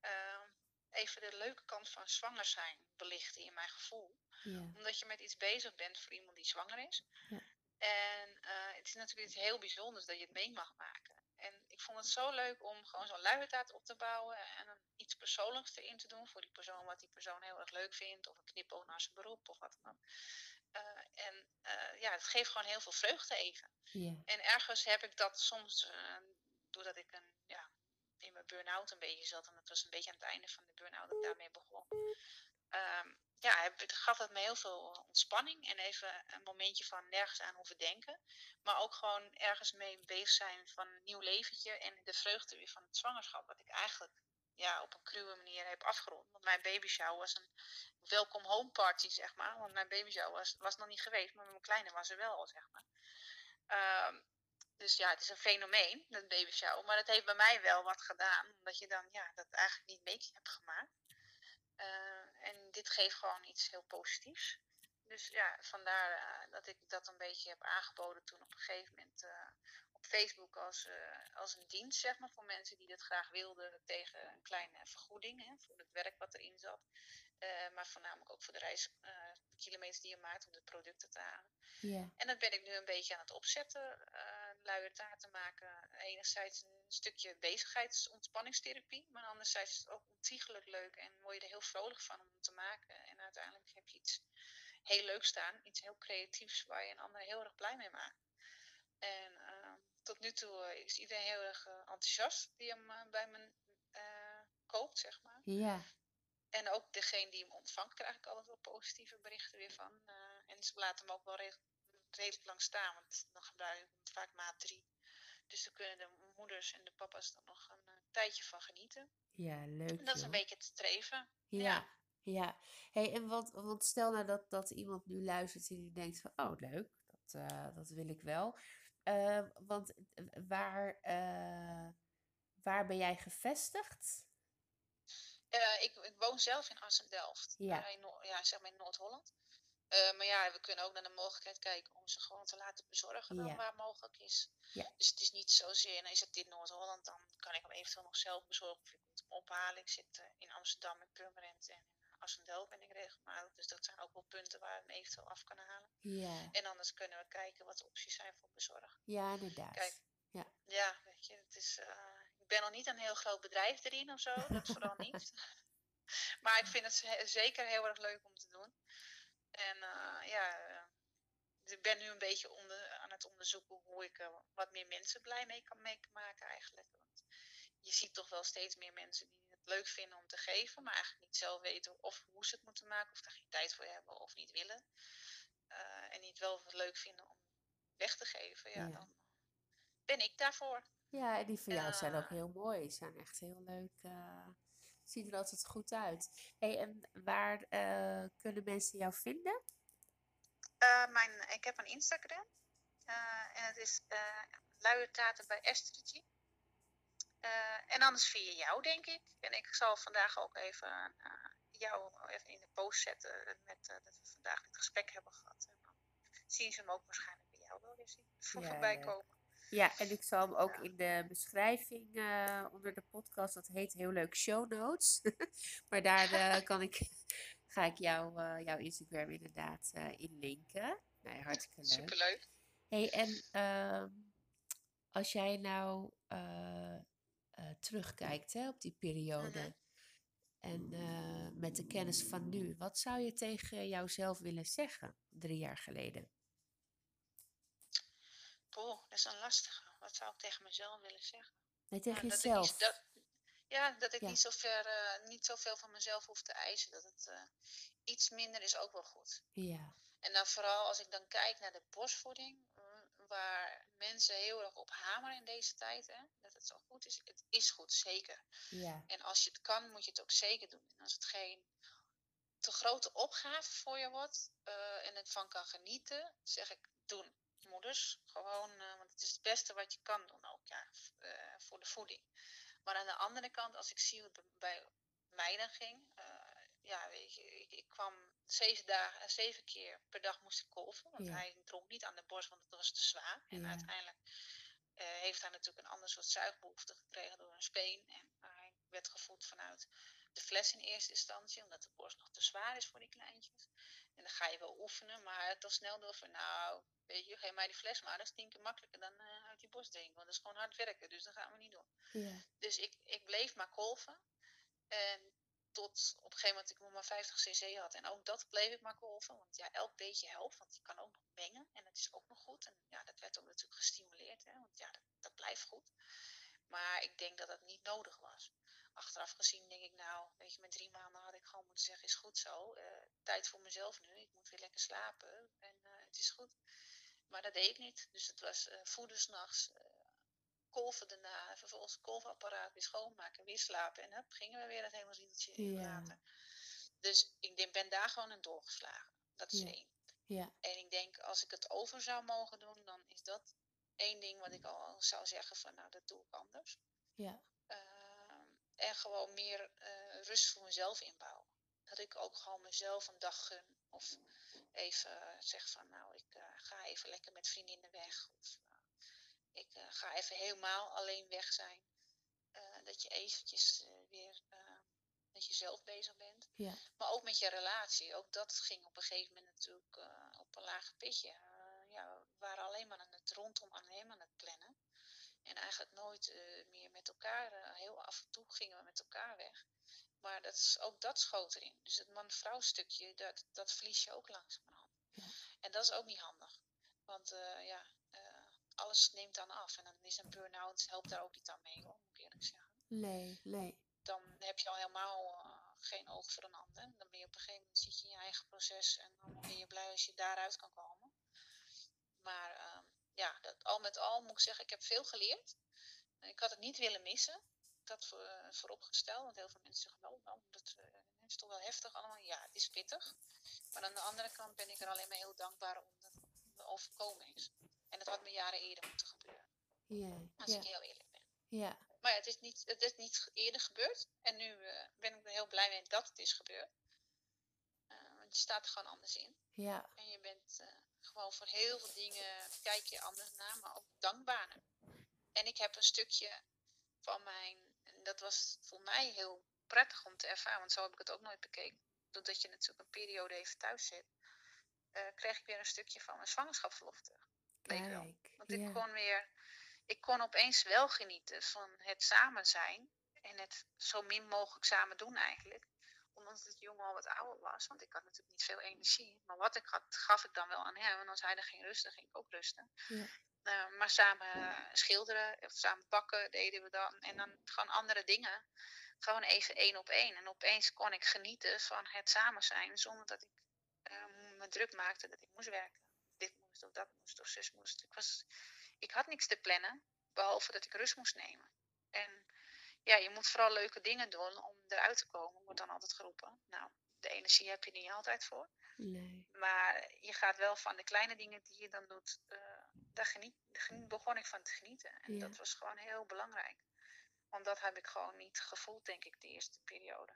even de leuke kant van zwanger zijn belichten in mijn gevoel. Ja. Omdat je met iets bezig bent voor iemand die zwanger is. Ja. En uh, het is natuurlijk iets heel bijzonders dat je het mee mag maken. En ik vond het zo leuk om gewoon zo'n luierdtaart op te bouwen en iets persoonlijks erin te doen voor die persoon, wat die persoon heel erg leuk vindt, of een knipoog naar zijn beroep of wat dan ook. Uh, en uh, ja, het geeft gewoon heel veel vreugde even. En ergens heb ik dat soms, uh, doordat ik een, ja, in mijn burn-out een beetje zat, en het was een beetje aan het einde van de burn-out dat ik daarmee begon. Um, ja, heb, gaf het me heel veel ontspanning en even een momentje van nergens aan hoeven denken. Maar ook gewoon ergens mee bezig zijn van een nieuw leventje en de vreugde weer van het zwangerschap. Wat ik eigenlijk ja, op een cruwe manier heb afgerond. Want mijn baby shower was een welcome home party, zeg maar. Want mijn baby shower was, was nog niet geweest, maar mijn kleine was er wel, zeg maar. Um, dus ja, het is een fenomeen, dat baby shower. Maar het heeft bij mij wel wat gedaan. Omdat je dan ja, dat eigenlijk niet mee hebt gemaakt. Uh, en dit geeft gewoon iets heel positiefs. Dus ja, vandaar uh, dat ik dat een beetje heb aangeboden toen op een gegeven moment op Facebook als, uh, als een dienst, zeg maar, voor mensen die dat graag wilden tegen een kleine vergoeding hè, voor het werk wat erin zat. maar voornamelijk ook voor de reis, de kilometers die je maakt om de producten te halen. Ja. En dat ben ik nu een beetje aan het opzetten, luier taart te maken. Enerzijds een stukje bezigheids- ontspanningstherapie, maar anderzijds is het ook ontiegelijk leuk en word je er heel vrolijk van om te maken. En uiteindelijk heb je iets heel leuk staan. Iets heel creatiefs waar je een ander heel erg blij mee maakt. En uh, tot nu toe uh, is iedereen heel erg uh, enthousiast die hem uh, bij me koopt, zeg maar. Ja. En ook degene die hem ontvangt, krijg ik altijd wel positieve berichten weer van. en ze laten hem ook wel redelijk, redelijk lang staan, want dan gebruik ik hem vaak maat 3. Dus daar kunnen de moeders en de papa's dan nog een tijdje van genieten. Ja, leuk. En dat is joh. een beetje te streven. Ja. ja. Ja, hey, en wat, want stel nou dat, dat iemand nu luistert en die denkt van, oh leuk, dat, uh, dat wil ik wel. Uh, want waar, uh, waar ben jij gevestigd? ik, ik woon zelf in Assen-Delft, ja. in, ja, zeg maar in Noord-Holland. Maar ja, we kunnen ook naar de mogelijkheid kijken om ze gewoon te laten bezorgen dan Ja. waar mogelijk is. Ja. Dus het is niet zozeer, nou is het in Noord-Holland, dan kan ik hem eventueel nog zelf bezorgen of ik moet hem ophalen. Ik zit in Amsterdam in Purmerend en Assendel ben ik regelmatig. Dus dat zijn ook wel punten waar we hem eventueel af kunnen halen. Ja, En anders kunnen we kijken wat de opties zijn voor bezorgen. ja inderdaad. Kijk. Ja. Ja, weet je, het is, uh, ik ben nog niet een heel groot bedrijf erin of zo, dat vooral niet. maar ik vind het ze- zeker heel erg leuk om te doen. En uh, ja, uh, ik ben nu een beetje onder, aan het onderzoeken hoe ik wat meer mensen blij mee kan maken eigenlijk. Want je ziet toch wel steeds meer mensen die leuk vinden om te geven, maar eigenlijk niet zelf weten of hoe ze het moeten maken, of daar geen tijd voor hebben of niet willen. Uh, en niet wel leuk vinden om weg te geven, ja, Ja. dan ben ik daarvoor. Ja, en die van jou zijn ook Ja. heel mooi. Die zijn echt heel leuk. eh ziet er altijd goed uit. Hey, en waar eh, kunnen mensen jou vinden? Mijn, ik heb een Instagram en het is luiertaten bij Estergy. Uh, en anders via jou, denk ik. En ik zal vandaag ook even uh, jou even in de post zetten met, uh, dat we vandaag dit gesprek hebben gehad. En dan zien ze hem ook waarschijnlijk bij jou wel weer zien, voor Ja, voorbij komen. Ja, en ik zal hem ook in de beschrijving eh, onder de podcast, dat heet heel leuk show notes. maar daar eh, kan ik, ga ik jou, eh, jouw Instagram inderdaad eh in linken. Nee, hartstikke leuk. Superleuk. Hey, en ehm, als jij nou eh, eh, terugkijkt hè, op die periode Mhm. en eh, met de kennis van nu, wat zou je tegen jouzelf willen zeggen drie jaar geleden? Poeh, dat is een lastige. Wat zou ik tegen mezelf willen zeggen? Nee, tegen Nou, dat ik jezelf. niet- dat- ja, dat ik Ja. niet, zo ver, uh, niet zoveel van mezelf hoef te eisen. Dat het uh, iets minder is ook wel goed. Ja, En dan vooral als ik dan kijk naar de borstvoeding, waar mensen heel erg op hameren in deze tijd, hè, dat het zo goed is. Het is goed, zeker. ja, En als je het kan, moet je het ook zeker doen. En als het geen te grote opgave voor je wordt uh, en het van kan genieten, zeg ik doen. Moeders, gewoon, uh, want het is het beste wat je kan doen ook, ja, uh, voor de voeding. Maar aan de andere kant, als ik zie hoe het bij mij dan ging, ja, weet je, ik, ik kwam zeven, dagen, zeven keer per dag moest ik kolven. Want Ja. hij dronk niet aan de borst, want het was te zwaar. En Ja. uiteindelijk uh, heeft hij natuurlijk een ander soort zuigbehoefte gekregen door een speen. En hij werd gevoed vanuit de fles in eerste instantie, omdat de borst nog te zwaar is voor die kleintjes. En dan ga je wel oefenen, maar het al snel door van, nou, weet je, geef mij die fles maar. Dat is tien keer makkelijker dan uh, uit die bos drinken. Want dat is gewoon hard werken, dus dat gaan we niet doen. Ja. Dus ik, ik bleef maar kolven. En tot op een gegeven moment ik nog maar 50 cc had. En ook dat bleef ik maar kolven. Want ja, elk beetje helpt, want je kan ook nog mengen. En dat is ook nog goed. En ja, dat werd ook natuurlijk gestimuleerd. Hè, want ja, dat, dat blijft goed. Maar ik denk dat dat niet nodig was. Achteraf gezien denk ik, nou, weet je, met drie maanden had ik gewoon moeten zeggen, is goed zo. Uh, tijd voor mezelf nu. Ik moet weer lekker slapen. En uh, het is goed. Maar dat deed ik niet. Dus het was uh, voeden s'nachts, kolven daarna, vervolgens het kolfapparaat weer schoonmaken, weer slapen. En dan gingen we weer het hele riedeltje Ja. laten. Dus ik denk, ben daar gewoon in doorgeslagen. Dat is Ja. één. Ja. En ik denk, als ik het over zou mogen doen, dan is dat één ding wat ik al zou zeggen van, nou, dat doe ik anders. Ja. Ehm, en gewoon meer eh, rust voor mezelf inbouwen. Dat ik ook gewoon mezelf een dag gun. Of even zeg van, nou, ik eh, ga even lekker met vriendinnen weg. Of ik eh, ga even helemaal alleen weg zijn. Eh, dat je eventjes eh, weer met jezelf bezig bent. Ja. Maar ook met je relatie. Ook dat ging op een gegeven moment natuurlijk op een laag pitje. Ja, we waren alleen maar aan het rondom alleen aan het plannen. En eigenlijk nooit meer met elkaar. heel af en toe gingen we met elkaar weg. Maar dat is, ook dat schoot erin. Dus het man-vrouw stukje, dat, dat verlies je ook langzamerhand. Ja. En dat is ook niet handig. Want ja, alles neemt dan af. En dan is een burn-out, helpt daar ook niet aan mee hoor, moet ik eerlijk zeggen Nee, nee. dan heb je al helemaal uh, geen oog voor een ander. Dan ben je op een gegeven moment zit je in je eigen proces en dan ben je blij als je daaruit kan komen. Maar uh, ja, dat, al met al moet ik zeggen, ik heb veel geleerd. Ik had het niet willen missen. Dat voor, uh, vooropgesteld, want heel veel mensen zeggen wel, nou, dat uh, is toch wel heftig allemaal. Ja, het is pittig. Maar aan de andere kant ben ik er alleen maar heel dankbaar om dat het me overkomen is. En dat had me jaren eerder moeten gebeuren. Als ik heel eerlijk ben. Ja. Maar ja, het is niet, het is niet eerder gebeurd. En nu uh, ben ik er heel blij mee dat het is gebeurd. Uh, want je staat er gewoon anders in. Ja. En je bent uh, gewoon voor heel veel dingen, kijk je anders naar, maar ook dankbaarder. En ik heb een stukje van mijn, en dat was voor mij heel prettig om te ervaren, want zo heb ik het ook nooit bekeken. Doordat je natuurlijk een periode even thuis zit, kreeg ik weer een stukje van mijn zwangerschapsverlof terug. Kijk, Want ja. ik kon weer, ik kon opeens wel genieten van het samen zijn en het zo min mogelijk samen doen eigenlijk. Omdat het jongen al wat ouder was, want ik had natuurlijk niet veel energie. Maar wat ik had, gaf ik dan wel aan hem. En als hij er ging rusten, ging ik ook rusten. Ja. Uh, maar samen schilderen of samen bakken deden we dan. En dan gewoon andere dingen. Gewoon even één op één. En opeens kon ik genieten van het samen zijn. Zonder dat ik uh, me druk maakte dat ik moest werken. Moest of dat moest of zus moest. Ik, was, ik had niks te plannen. Behalve dat ik rust moest nemen. En ja, je moet vooral leuke dingen doen om eruit te komen. Wordt dan altijd geroepen. Nou, de energie heb je niet altijd voor. Nee. Maar je gaat wel van de kleine dingen die je dan doet. Uh, daar, geniet, daar begon ik van te genieten. En Ja. dat was gewoon heel belangrijk. Want dat heb ik gewoon niet gevoeld, denk ik, de eerste periode.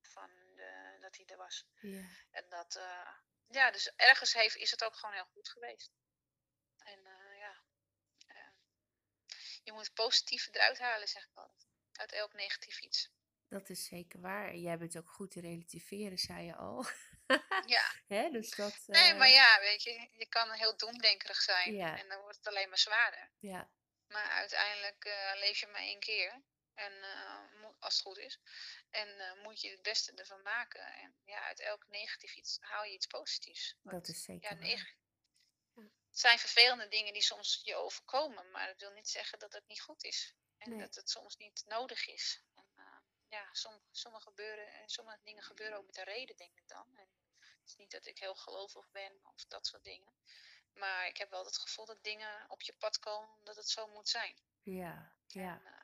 Van de, dat hij er was. Ja. En dat, uh, ja, dus ergens heeft, is het ook gewoon heel goed geweest. En uh, ja, uh, je moet het positieve eruit halen, zeg ik altijd. Uit elk negatief iets. Dat is zeker waar. Jij bent ook goed te relativeren, zei je al. ja. Hè? Dus dat, uh... Nee, maar ja, weet je, je kan heel doemdenkerig zijn. Ja. En dan wordt het alleen maar zwaarder. Ja. Maar uiteindelijk leef je maar één keer. En uh, als het goed is. En uh, moet je het beste ervan maken. En ja, uit elk negatief iets haal je iets positiefs. Want, dat is zeker ja, neg- ja. Het zijn vervelende dingen die soms je overkomen. Maar dat wil niet zeggen dat het niet goed is. En Nee. dat het soms niet nodig is. En, uh, ja, sommige, sommige, gebeuren, sommige dingen gebeuren ook met een reden, denk ik dan. En het is niet dat ik heel gelovig ben of dat soort dingen. Maar ik heb wel het gevoel dat dingen op je pad komen omdat het zo moet zijn. Ja, ja. En, uh, en ja,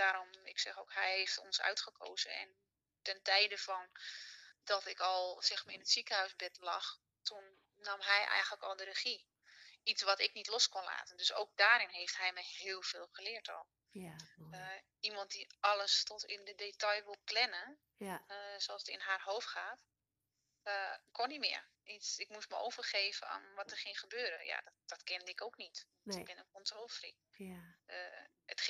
daarom, ik zeg ook, hij heeft ons uitgekozen. En ten tijde van dat ik al zeg maar in het ziekenhuisbed lag, toen nam hij eigenlijk al de regie. Iets wat ik niet los kon laten. Dus ook daarin heeft hij me heel veel geleerd al. Ja, uh, iemand die alles tot in de detail wil plannen, ja. uh, zoals het in haar hoofd gaat, uh, kon niet meer. Iets, ik moest me overgeven aan wat er ging gebeuren. Ja, dat, dat kende ik ook niet. Nee. Ik ben een controlfreak. Ja.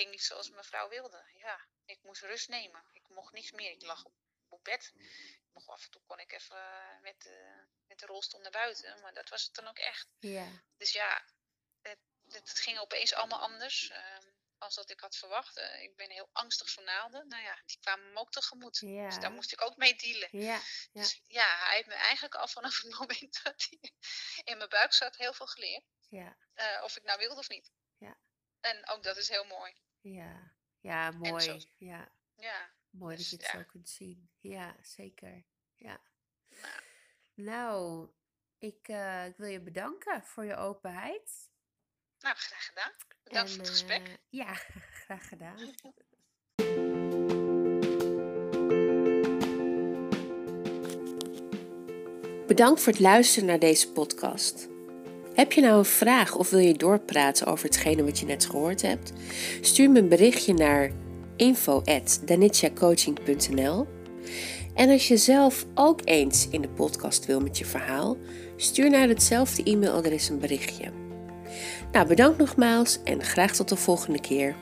Ging niet zoals mevrouw wilde. Ja, ik moest rust nemen. Ik mocht niks meer. Ik lag op op bed. Nog af en toe kon ik even met, met de rolstoel naar buiten, maar dat was het dan ook echt. Ja. Dus ja, het, het ging opeens allemaal anders. Ehm, als dat ik had verwacht. Uh, ik ben heel angstig voor naalden. Nou ja, die kwamen me ook tegemoet. Ja. Dus daar moest ik ook mee dealen. Ja. ja. Dus ja, hij heeft me eigenlijk al vanaf het moment dat hij in mijn buik zat heel veel geleerd. Ja. Uh, of ik nou wilde of niet. Ja. En ook dat is heel mooi. Ja, ja mooi. Ja. ja. Mooi dus, dat je het ja. zo kunt zien. Ja, zeker. Ja. Nou, Nou, ik, uh, ik wil je bedanken voor je openheid. nou graag gedaan. Bedankt En, voor het gesprek. uh, ja, graag gedaan. Bedankt voor het luisteren naar deze podcast. Heb je nou een vraag of wil je doorpraten over hetgene wat je net gehoord hebt? Stuur me een berichtje naar info@danitjacoaching.nl. En als je zelf ook eens in de podcast wil met je verhaal, stuur naar hetzelfde e-mailadres een berichtje. Nou, bedankt nogmaals en graag tot de volgende keer.